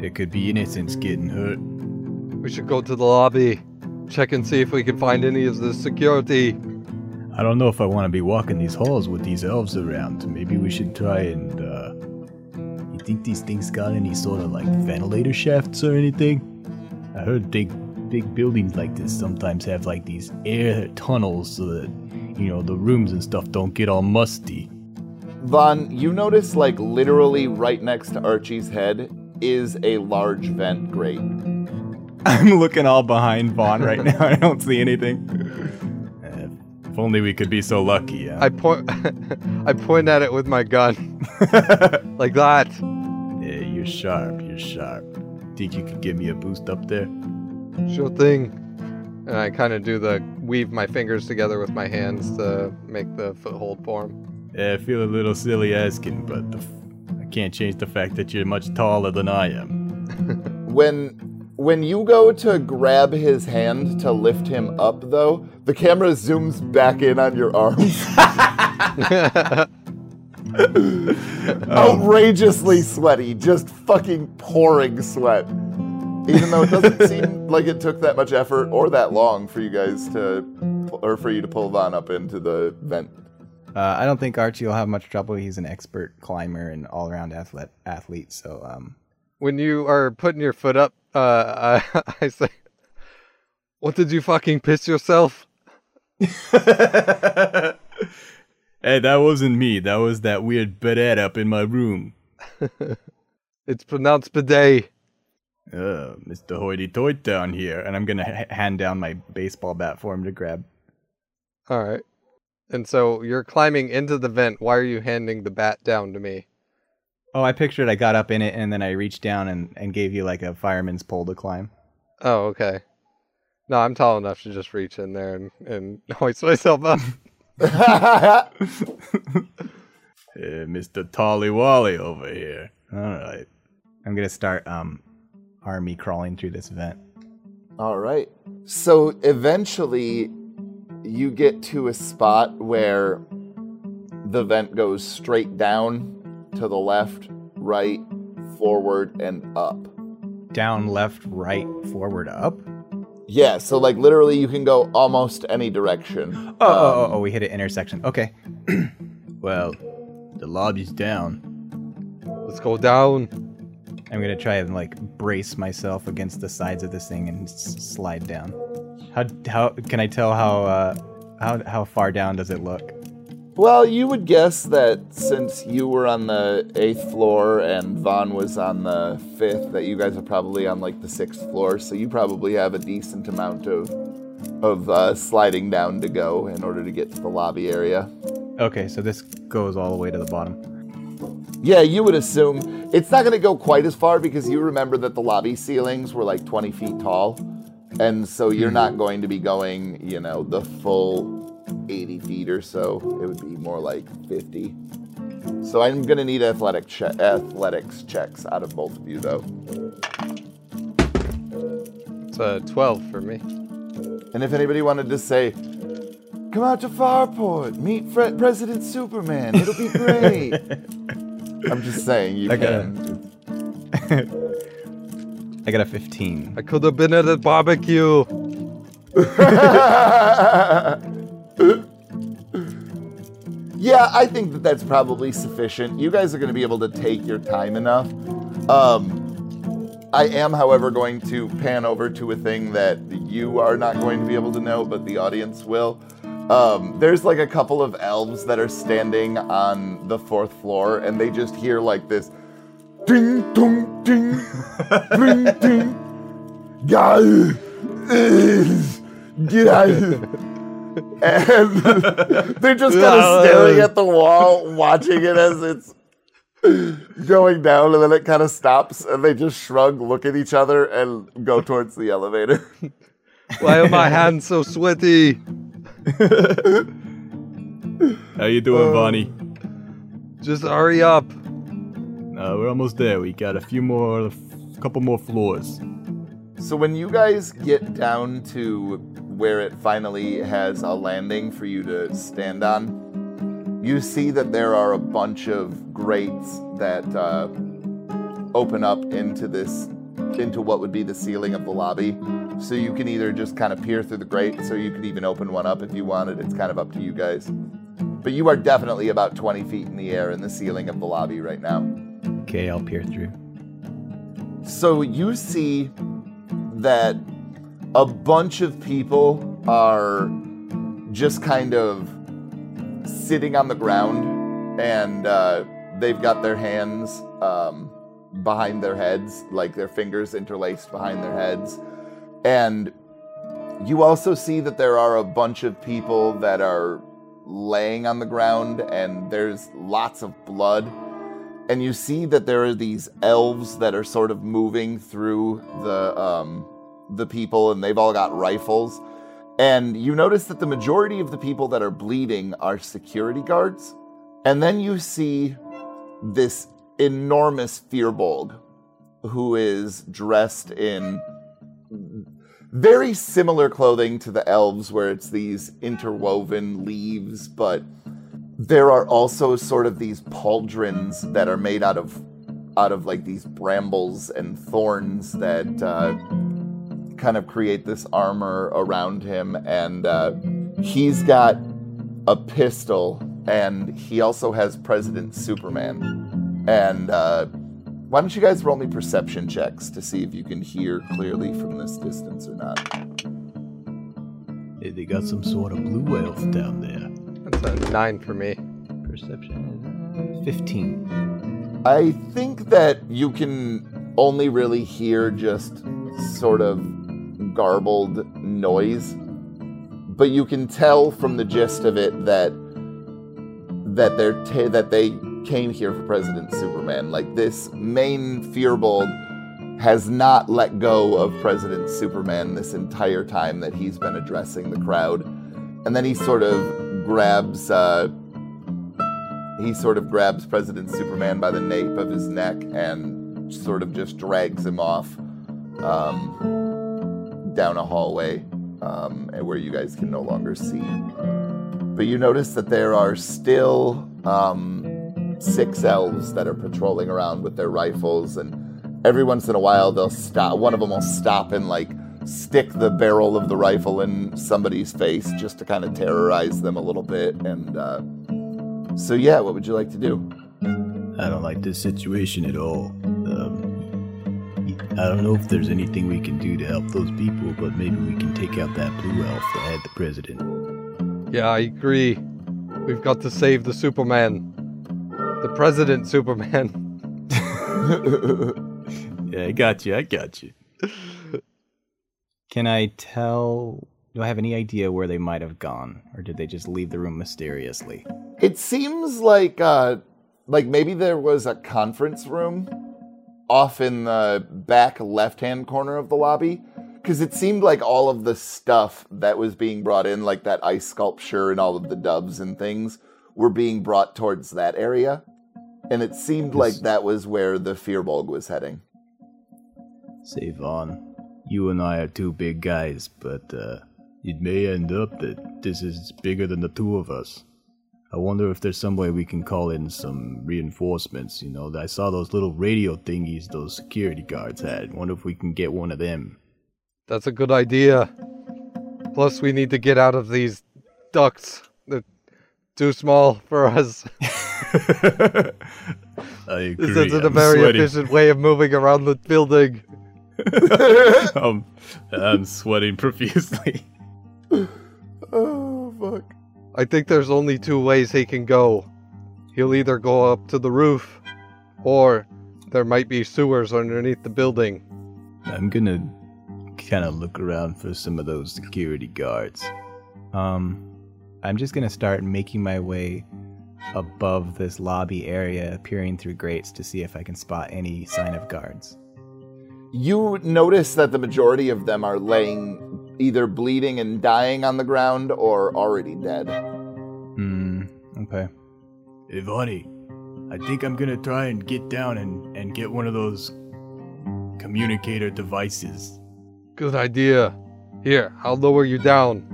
There could be innocents getting hurt. We should go to the lobby. Check and see if we can find any of the security. I don't know if I want to be walking these halls with these elves around. Maybe we should try and, uh. You think these things got any sort of, like, ventilator shafts or anything? I heard big, big buildings like this sometimes have, like, these air tunnels so that, you know, the rooms and stuff don't get all musty. Vaughn, you notice, like, literally right next to Archie's head is a large vent grate. I'm looking all behind Vaughn right now. I don't see anything. Uh, if only we could be so lucky, yeah? I point I point at it with my gun. like that. Yeah, you're sharp, you're sharp. Think you could give me a boost up there? Sure thing. And I kind of do the weave my fingers together with my hands to make the foothold form. Yeah, I feel a little silly asking, but the f- I can't change the fact that you're much taller than I am. When when you go to grab his hand to lift him up, though, the camera zooms back in on your arms. Outrageously sweaty, just fucking pouring sweat. Even though it doesn't seem like it took that much effort or that long for you guys to, or for you to pull Vaughn up into the vent. Uh, I don't think Archie will have much trouble. He's an expert climber and all around athlete, athlete. So, um, When you are putting your foot up, uh, I, I say, "What did you fucking piss yourself?" Hey, that wasn't me. That was that weird bidet up in my room. It's pronounced bidet. Uh, Mr. Hoity Toit down here. and I'm gonna h- hand down my baseball bat for him to grab. All right. And so you're climbing into the vent. Why are you handing the bat down to me? Oh, I pictured I got up in it and then I reached down and, and gave you like a fireman's pole to climb. Oh, okay. No, I'm tall enough to just reach in there and, and hoist myself up. Uh, Mr. Tolly Wally over here. All right. I'm gonna start um army crawling through this vent. All right. So eventually, you get to a spot where the vent goes straight down to the left, right, forward, and up. Down, left, right, forward, up. Yeah, so like literally, you can go almost any direction. Oh, oh, oh, oh, we hit an intersection. Okay. Well, the lobby's down. Let's go down. I'm gonna try and like brace myself against the sides of this thing and s- slide down. How how can I tell how uh how how far down does it look? Well, you would guess that since you were on the eighth floor and Vaughn was on the fifth, that you guys are probably on like the sixth floor. So you probably have a decent amount of of uh, sliding down to go in order to get to the lobby area. Okay, so this goes all the way to the bottom. Yeah, you would assume it's not going to go quite as far because you remember that the lobby ceilings were like 20 feet tall. And so you're not going to be going, you know, the full 80 feet or so. It would be more like 50. So I'm going to need athletic che- athletics checks out of both of you, though. It's a 12 for me. And if anybody wanted to say, come out to Farport, meet Fre- President Superman, it'll be great. I'm just saying, you I got can. I got a 15. I could have been at a barbecue. Yeah, I think that that's probably sufficient. You guys are going to be able to take your time enough. Um, I am, however, going to pan over to a thing that you are not going to be able to know, but the audience will. Um, there's like a couple of elves that are standing on the fourth floor, and they just hear like this ding, dong, ding, ding, ding. Guy, get out. And they're just kind of staring at the wall, watching it as it's going down, and then it kind of stops, and they just shrug, look at each other, and go towards the elevator. Why are my hands so sweaty? How you doing, Vonnie? Just hurry up. Uh, we're almost there. We got a few more, a couple more floors. So when you guys get down to where it finally has a landing for you to stand on, you see that there are a bunch of grates that uh, open up into this, into what would be the ceiling of the lobby. So you can either just kind of peer through the grates, or you could even open one up if you wanted. It's kind of up to you guys. But you are definitely about 20 feet in the air in the ceiling of the lobby right now. Okay, I'll peer through. So you see that a bunch of people are just kind of sitting on the ground and uh, they've got their hands um, behind their heads, like their fingers interlaced behind their heads. And you also see that there are a bunch of people that are laying on the ground and there's lots of blood and you see that there are these elves that are sort of moving through the um, the people, and they've all got rifles. And you notice that the majority of the people that are bleeding are security guards. And then you see this enormous Firbolg who is dressed in very similar clothing to the elves, where it's these interwoven leaves, but there are also sort of these pauldrons that are made out of out of like these brambles and thorns that uh, kind of create this armor around him. And uh, he's got a pistol and he also has president superman. And uh, why don't you guys roll me perception checks to see if you can hear clearly from this distance or not? Hey, they got some sort of blue elf down there. That's a 9 for me. Perception is 15. I think that you can only really hear just sort of garbled noise, but you can tell from the gist of it that that they're ta- that they came here for President Superman. Like this main Firbolg has not let go of President Superman this entire time that he's been addressing the crowd, and then he sort of grabs. Uh, he sort of grabs President Superman by the nape of his neck and sort of just drags him off um, down a hallway um, where you guys can no longer see. But you notice that there are still um, six elves that are patrolling around with their rifles, and every once in a while they'll stop. One of them will stop and like stick the barrel of the rifle in somebody's face just to kind of terrorize them a little bit. And uh, so, yeah, what would you like to do? I don't like this situation at all. Um, I don't know if there's anything we can do to help those people, but maybe we can take out that blue elf that had the president. Yeah, I agree. We've got to save the Superman. The President Superman. Yeah, I got you. I got you. Can I tell? Do I have any idea where they might have gone, or did they just leave the room mysteriously? It seems like uh like maybe there was a conference room off in the back left-hand corner of the lobby cuz it seemed like all of the stuff that was being brought in like that ice sculpture and all of the doves and things were being brought towards that area. And it seemed like that was where the Firbolg was heading. Save Vaughn, you and I are two big guys, but uh, it may end up that this is bigger than the two of us. I wonder if there's some way we can call in some reinforcements. You know, I saw those little radio thingies those security guards had. Wonder if we can get one of them. That's a good idea. Plus, we need to get out of these ducts. They're too small for us. I agree. This isn't a I'm very sweating. efficient way of moving around the building. um, I'm sweating profusely. Oh fuck. I think there's only two ways he can go. He'll either go up to the roof, or there might be sewers underneath the building. I'm gonna kind of look around for some of those security guards. Um, I'm just gonna start making my way above this lobby area, peering through grates to see if I can spot any sign of guards. You notice that the majority of them are laying either bleeding and dying on the ground or already dead. Hmm. Okay. Hey, Vonnie, I think I'm gonna try and get down and, and get one of those communicator devices. Good idea. Here, I'll lower you down.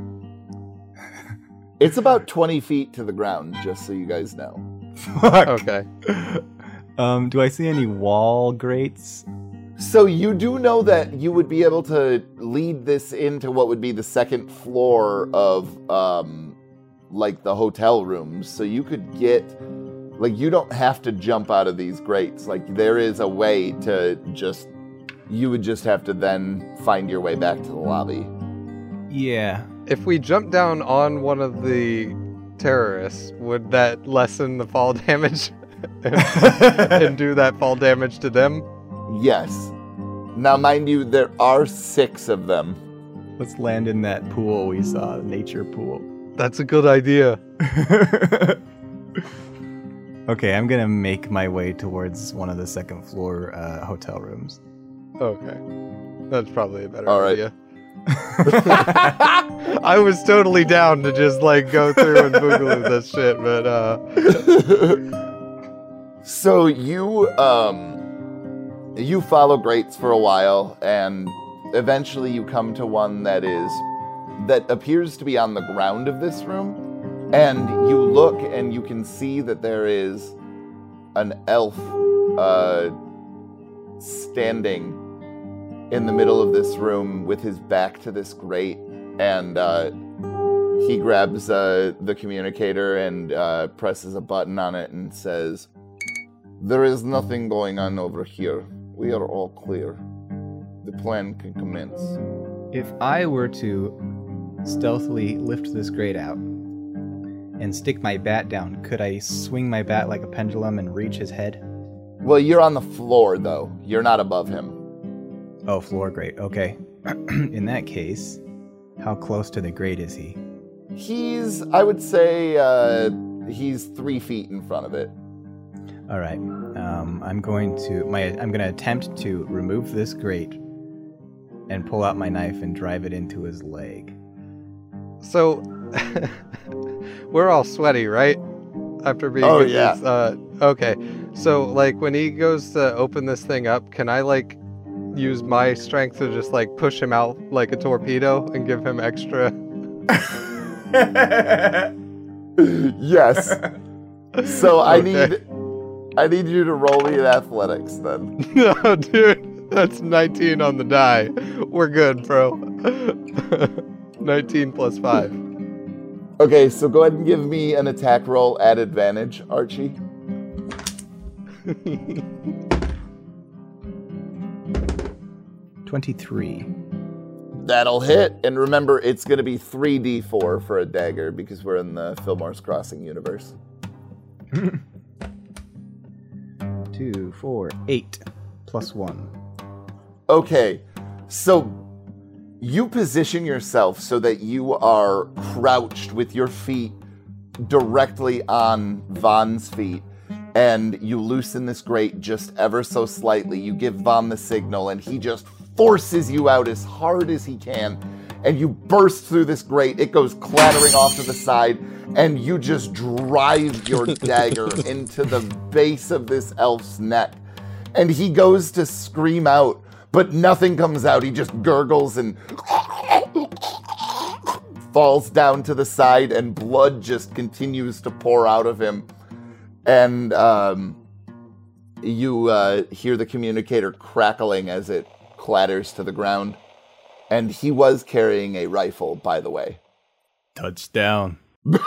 It's about 20 feet to the ground, just so you guys know. Fuck. Okay. Um, do I see any wall grates? So you do know that you would be able to lead this into what would be the second floor of um like the hotel rooms. So you could get like you don't have to jump out of these grates. Like there is a way to just you would just have to then find your way back to the lobby. Yeah. If we jump down on one of the terrorists, would that lessen the fall damage and, and do that fall damage to them? Yes. Now mind you there are 6 of them. Let's land in that pool we saw, the nature pool. That's a good idea. okay, I'm gonna make my way towards one of the second floor uh, hotel rooms. Okay. That's probably a better All right. idea. I was totally down to just like go through and boogaloo this shit, but uh so you um you follow grates for a while and eventually you come to one that is that appears to be on the ground of this room and you look and you can see that there is an elf uh standing in the middle of this room with his back to this grate and uh he grabs uh, the communicator and uh, presses a button on it and says, There is nothing going on over here. We are all clear. The plan can commence. If I were to stealthily lift this grate out and stick my bat down, could I swing my bat like a pendulum and reach his head? Well, you're on the floor, though. You're not above him. Oh, floor grate. Okay. In that case, how close to the grate is he? He's, I would say, uh, he's three feet in front of it. All right. Um, I'm going to my I'm going to attempt to remove this grate and pull out my knife and drive it into his leg. so we're all sweaty, right? After being Oh, in yeah. this, uh okay. So like when he goes to open this thing up, can I like use my strength to just like push him out like a torpedo and give him extra yes. So I need, I need you to roll me in athletics then. No, dude, that's 19 on the die. We're good, bro. 19 plus 5. Okay, so go ahead and give me an attack roll at advantage, Archie. Twenty-three. That'll hit. And remember, it's going to be 3d4 for a dagger because we're in the Fillmore's Crossing universe. Two, four, eight, plus one. Okay, so you position yourself so that you are crouched with your feet directly on Vaughn's feet, and you loosen this grate just ever so slightly. You give Vaughn the signal, and he just forces you out as hard as he can. And you burst through this grate. It goes clattering off to the side, and you just drive your dagger into the base of this elf's neck. And he goes to scream out, but nothing comes out. He just gurgles and falls down to the side, and blood just continues to pour out of him. And um, you uh, hear the communicator crackling as it clatters to the ground. And he was carrying a rifle, by the way. Touchdown. All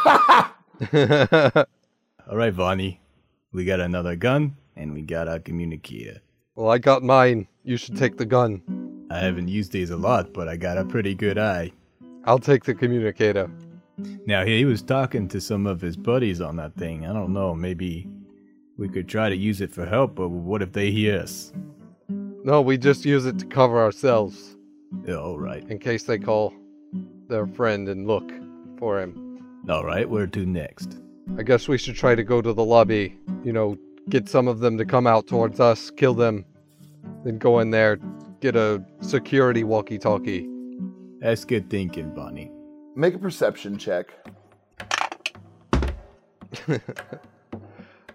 right, Vonnie. We got another gun and we got our communicator. Well, I got mine. You should take the gun. I haven't used these a lot, but I got a pretty good eye. I'll take the communicator. Now, he was talking to some of his buddies on that thing. I don't know, maybe we could try to use it for help, but what if they hear us? No, we just use it to cover ourselves Yeah, all right. in case they call their friend and look for him. All right, where to next? I guess we should try to go to the lobby. You know, get some of them to come out towards us, kill them, then go in there, get a security walkie talkie. That's good thinking, Vonnie. Make a perception check.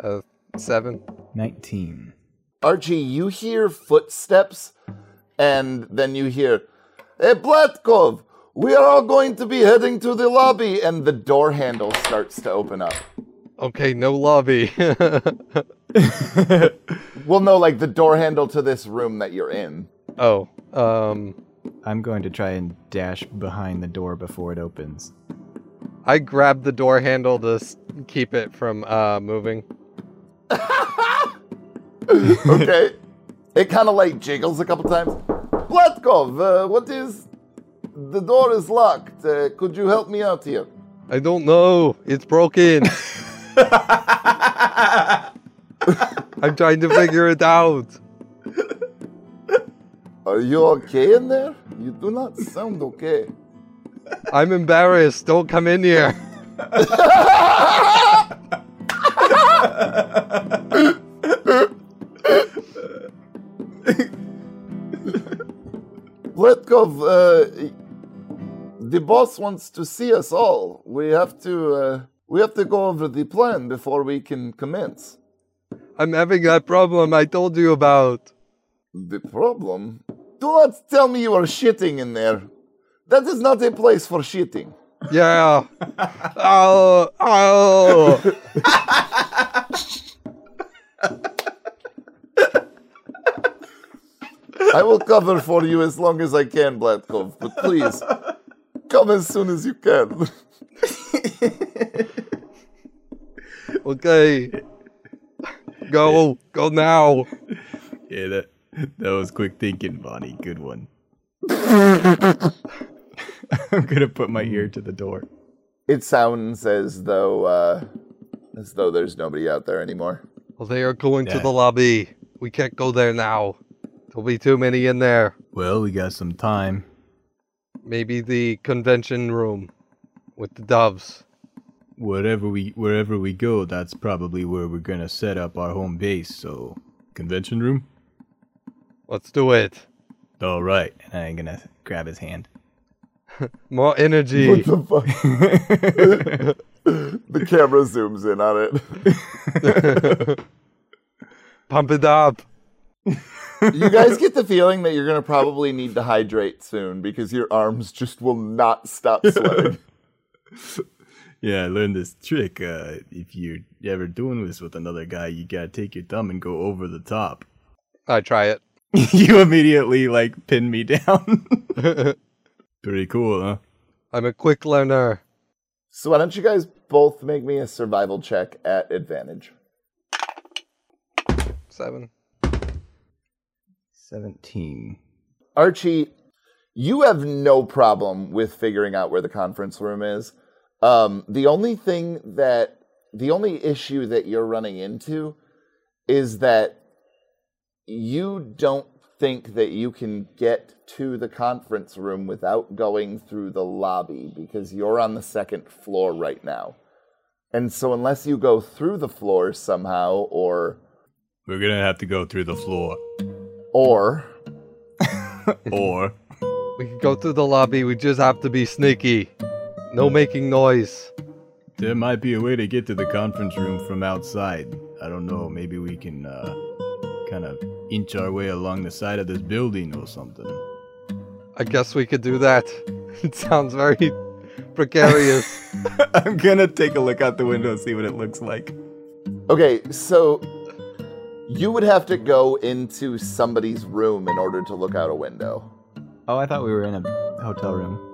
Uh, seven. 19. Archie, you hear footsteps, and then you hear, Hey, Blatkov, we are all going to be heading to the lobby, and the door handle starts to open up. Okay, no lobby. Well, no, like the door handle to this room that you're in. oh, um, I'm going to try and dash behind the door before it opens. I grabbed the door handle to keep it from uh moving. Okay. It kind of like jiggles a couple times. Blatkov, uh, what is. The door is locked. Uh, could you help me out here? I don't know. It's broken. I'm trying to figure it out. Are you okay in there? You do not sound okay. I'm embarrassed. Don't come in here. Blatkov, uh, the boss wants to see us all. We have to. Uh, we have to go over the plan before we can commence. I'm having that problem I told you about. The problem? Do not tell me you are shitting in there. That is not a place for shitting. Yeah. Oh, oh. I will cover for you as long as I can, Blatkov, but please come as soon as you can. Okay. Go. Go now. Yeah, that that was quick thinking, Vonnie. Good one. I'm gonna put my ear to the door. It sounds as though uh, as though there's nobody out there anymore. Well, they are going to the lobby. We can't go there now. There'll be too many in there. Well, we got some time. Maybe the convention room with the doves. Wherever we wherever we go, that's probably where we're gonna set up our home base. So, convention room. Let's do it. All right, and I'm gonna grab his hand. More energy. What the fuck? the camera zooms in on it. Pump it up. You guys get the feeling that you're gonna probably need to hydrate soon because your arms just will not stop sweating. Yeah, I learned this trick. Uh, if you're ever doing this with another guy, you gotta take your thumb and go over the top. I try it. you immediately like pin me down. Pretty cool, huh? I'm a quick learner. so why don't you guys both make me a survival check at advantage? Seven. 17. Archie, You have no problem with figuring out where the conference room is. Um, the only thing that, the only issue that you're running into is that you don't think that you can get to the conference room without going through the lobby because you're on the second floor right now. And so, unless you go through the floors somehow, or We're gonna have to go through the floor. Or Or We can go through the lobby. We just have to be sneaky. No making noise. there might be a way to get to the conference room from outside. I don't know, maybe we can uh kind of inch our way along the side of this building or something. I guess we could do that. It sounds very precarious. I'm gonna take a look out the window and see what it looks like. Okay, so you would have to go into somebody's room in order to look out a window. Oh, I thought we were in a hotel room.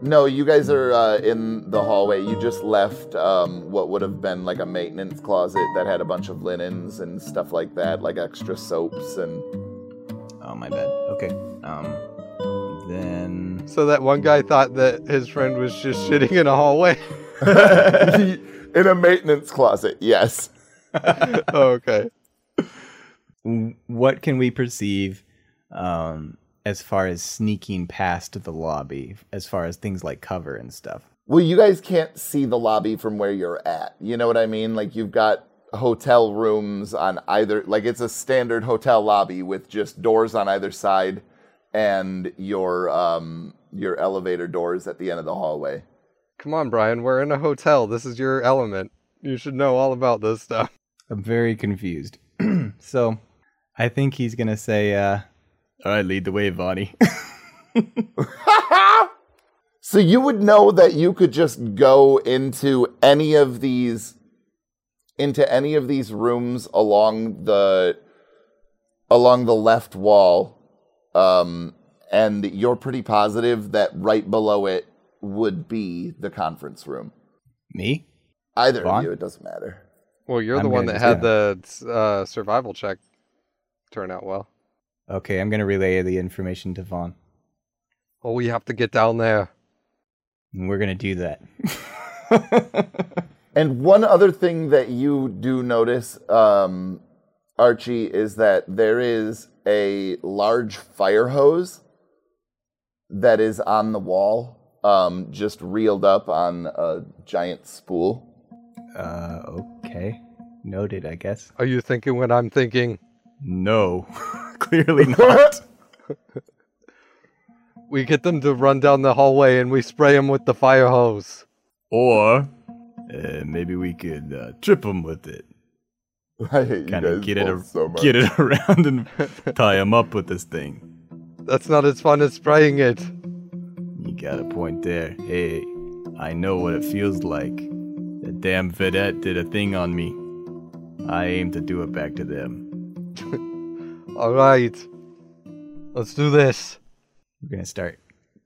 No, you guys are uh, in the hallway. You just left um, what would have been like a maintenance closet that had a bunch of linens and stuff like that, like extra soaps and. Oh, my bad. Okay. Um, then. so that one guy thought that his friend was just shitting in a hallway. in a maintenance closet, yes. oh, okay. W- what can we perceive um, as far as sneaking past the lobby, as far as things like cover and stuff? Well, you guys can't see the lobby from where you're at. You know what I mean? Like you've got hotel rooms on either like it's a standard hotel lobby with just doors on either side and your um your elevator doors at the end of the hallway. Come on, Brian. We're in a hotel. This is your element. You should know all about this stuff. I'm very confused. so, I think he's gonna say, uh, Alright, lead the way, Vonnie. So you would know that you could just go into any of these into any of these rooms along the along the left wall um and you're pretty positive that right below it would be the conference room. "Me? Either Vaughn? of you, it doesn't matter. Well, you're the I'm one that had the uh, survival check turn out well. Okay, I'm gonna relay the information to Vaughn. Oh, we have to get down there. And we're gonna do that." And one other thing that you do notice, um, Archie, is that there is a large fire hose that is on the wall, um, just reeled up on a giant spool. uh, okay, noted. I guess. Are you thinking what I'm thinking? No. Clearly not. We get them to run down the hallway and we spray them with the fire hose. Or uh, maybe we could uh, trip them with it. I hate you Kind of guys get it, ar- so much. get it around and tie them up with this thing. That's not as fun as spraying it. You got a point there. Hey, I know what it feels like. That damn vedette did a thing on me. I aim to do it back to them. All right. Let's do this. We're gonna start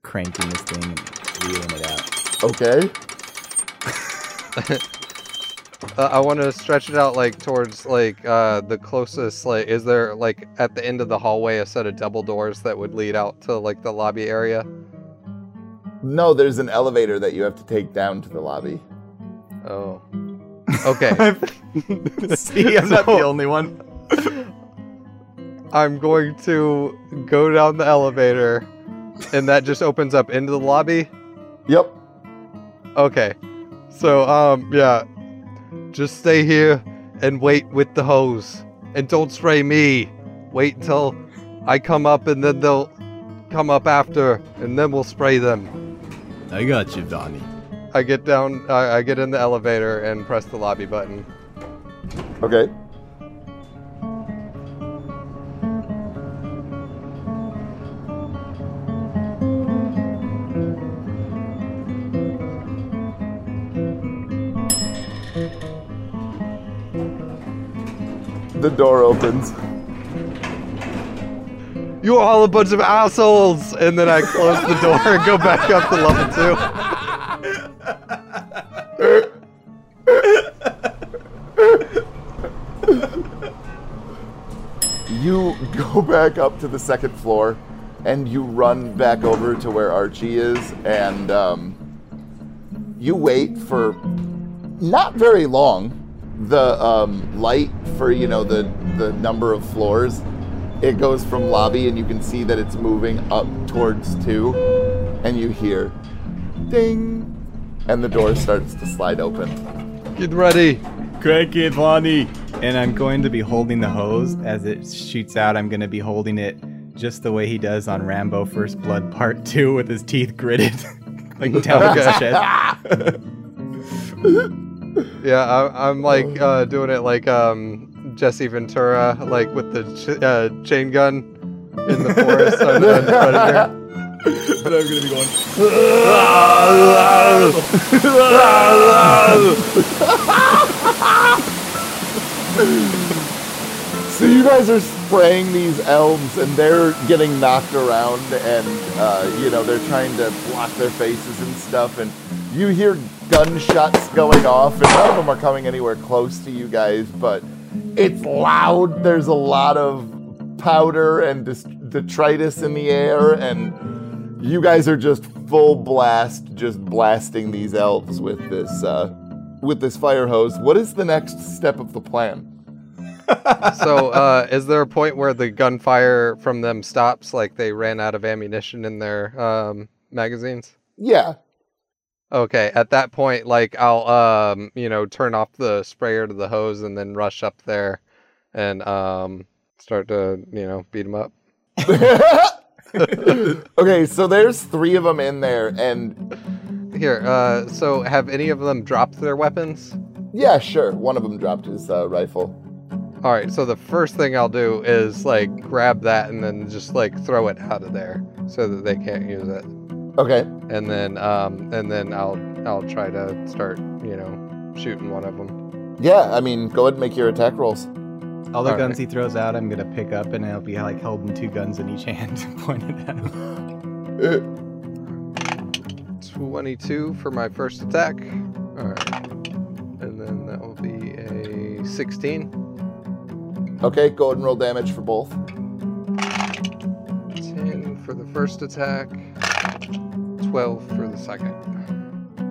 cranking this thing and reeling it out. Okay. Uh, I want to stretch it out like towards like uh, the closest. Like, is there like at the end of the hallway a set of double doors that would lead out to like the lobby area? No, there's an elevator that you have to take down to the lobby. Oh. Okay. See, I'm not the only one. I'm going to go down the elevator, and that just opens up into the lobby. Yep. Okay. So, um, yeah. Just stay here and wait with the hose. And don't spray me. Wait until I come up and then they'll come up after and then we'll spray them. I got you, Donnie. I get down, I I get in the elevator and press the lobby button. Okay. The door opens. You're all a bunch of assholes! And then I close the door and go back up to level two. You go back up to the second floor, and you run back over to where Archie is, and um, you wait for not very long. The um, light for you know the the number of floors, it goes from lobby, and you can see that it's moving up towards two, and you hear, ding, and the door starts to slide open. Get ready. Crank it, Lonnie. And I'm going to be holding the hose as it shoots out. I'm going to be holding it just the way he does on Rambo First Blood Part 2 with his teeth gritted. like down his chest. Yeah, I, I'm like uh, doing it like um, Jesse Ventura, like with the ch- uh, chain gun in the forest on, I'm to be going. So you guys are spraying these elves, and they're getting knocked around, and uh, you know they're trying to block their faces and stuff. And you hear gunshots going off, and none of them are coming anywhere close to you guys, but it's loud. There's a lot of powder and detritus in the air, and you guys are just full blast, just blasting these elves with this uh, with this fire hose. What is the next step of the plan? So, uh, is there a point where the gunfire from them stops, like they ran out of ammunition in their um, magazines? Yeah, Okay, at that point, like I'll, um, you know, turn off the sprayer to the hose and then rush up there and um, start to, you know, beat them up. okay, so there's three of them in there, and Here, uh, so have any of them dropped their weapons? yeah, sure, one of them dropped his uh, rifle. All right, so the first thing I'll do is like grab that and then just like throw it out of there so that they can't use it. Okay, And then, um, and then I'll, I'll try to start, you know, shooting one of them. yeah, I mean, go ahead and make your attack rolls. All the Alright. guns he throws out, I'm going to pick up and I'll be like holding two guns in each hand pointed at him. 22 for my first attack. All right, and then that will be a 16. Okay, go ahead and roll damage for both. 10 for the first attack, 12 for the second.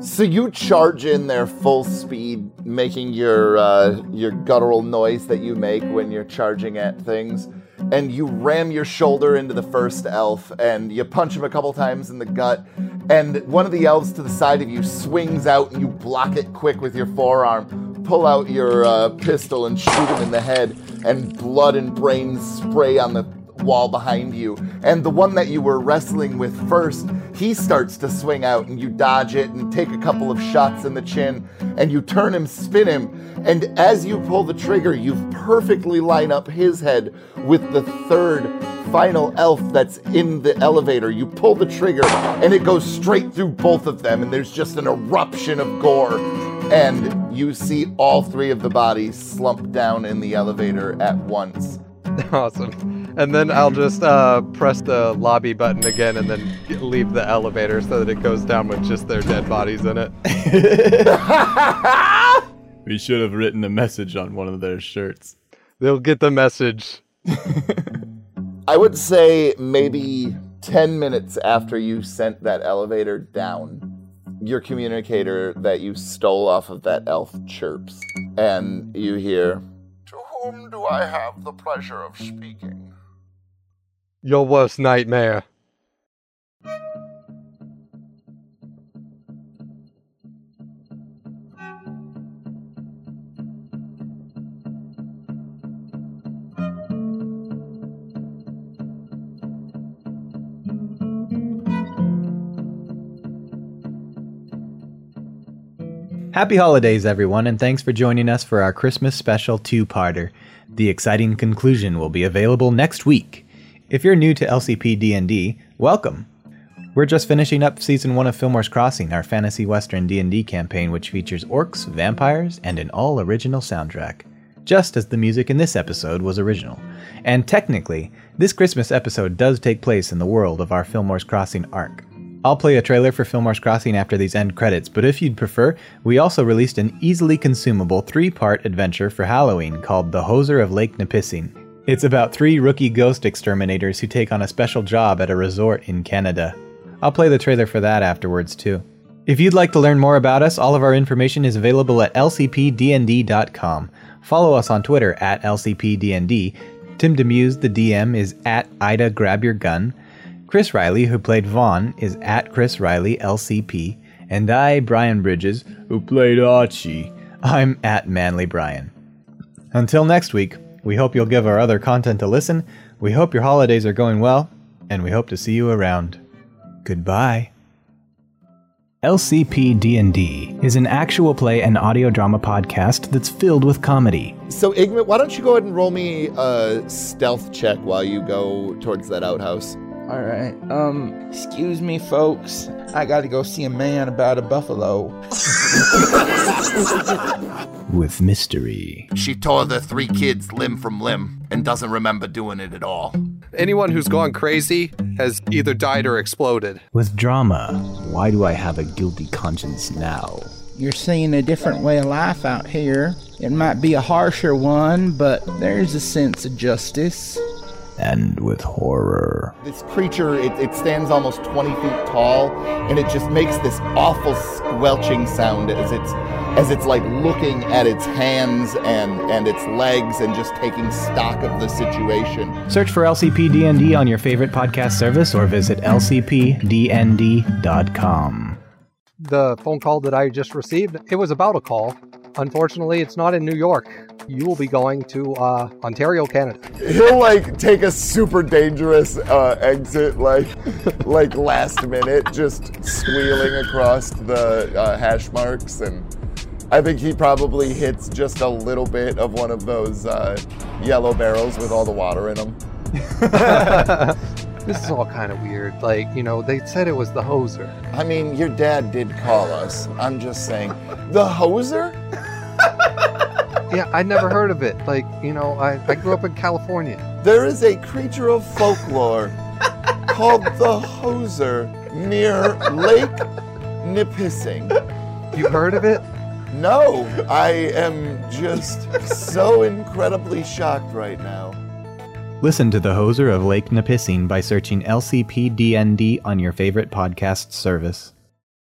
So you charge in there full speed, making your uh, your guttural noise that you make when you're charging at things, and you ram your shoulder into the first elf, and you punch him a couple times in the gut, and one of the elves to the side of you swings out, and you block it quick with your forearm, pull out your uh, pistol and shoot him in the head, and blood and brains spray on the wall behind you. And the one that you were wrestling with first, he starts to swing out and you dodge it and take a couple of shots in the chin and you turn him, spin him. And as you pull the trigger, you perfectly line up his head with the third final elf that's in the elevator. You pull the trigger and it goes straight through both of them and there's just an eruption of gore. And you see all three of the bodies slump down in the elevator at once. awesome. And then I'll just uh, press the lobby button again and then leave the elevator so that it goes down with just their dead bodies in it. We should have written a message on one of their shirts. They'll get the message. I would say maybe 10 minutes after you sent that elevator down, your communicator that you stole off of that elf chirps, and you hear, To whom do I have the pleasure of speaking? Your worst nightmare. Happy holidays, everyone, and thanks for joining us for our Christmas special two parter. The exciting conclusion will be available next week. If you're new to LCP D&D, welcome. We're just finishing up season 1 of Fillmore's Crossing, our fantasy western D&D campaign which features orcs, vampires, and an all-original soundtrack. Just as the music in this episode was original. And technically, this Christmas episode does take place in the world of our Fillmore's Crossing arc. I'll play a trailer for Fillmore's Crossing after these end credits, but if you'd prefer, we also released an easily consumable three part adventure for Halloween called The Hoser of Lake Nipissing. It's about three rookie ghost exterminators who take on a special job at a resort in Canada. I'll play the trailer for that afterwards, too. If you'd like to learn more about us, all of our information is available at lcpdnd.com. Follow us on Twitter at lcpdnd. Tim Demuse, the DM, is at Ida Grab Your Gun. Chris Riley, who played Vaughn, is at Chris Riley LCP. And I, Brian Bridges, Who played Archie? I'm at Manly Brian. Until next week, we hope you'll give our other content a listen. We hope your holidays are going well, and we hope to see you around. Goodbye. LCP D&D is an actual play and audio drama podcast that's filled with comedy. So, Igmit, why don't you go ahead and roll me a stealth check while you go towards that outhouse? All right. Um, excuse me, folks. I got to go see a man about a buffalo. With mystery. She tore the three kids limb from limb and doesn't remember doing it at all. Anyone who's gone crazy has either died or exploded. With drama. Why do I have a guilty conscience now? You're seeing a different way of life out here. It might be a harsher one, but there's a sense of justice. And with horror. This creature, it, it stands almost 20 feet tall, and it just makes this awful squelching sound as it's as it's like looking at its hands and and its legs and just taking stock of the situation. Search for LCP D&D on your favorite podcast service or visit lcpdnd.com. The phone call that I just received, it was about a call. Unfortunately, it's not in New York. You will be going to uh, Ontario, Canada. He'll like take a super dangerous uh, exit, like like last minute, just squealing across the uh, hash marks, and I think he probably hits just a little bit of one of those uh, yellow barrels with all the water in them. This is all kind of weird. Like, you know, they said it was the hoser. I mean, your dad did call us. I'm just saying, the hoser. Yeah, I never heard of it. Like, you know, I, I grew up in California. There is a creature of folklore called the hoser near Lake Nipissing. You heard of it? No, I am just so incredibly shocked right now. Listen to The Hoser of Lake Nipissing by searching LCPDND on your favorite podcast service.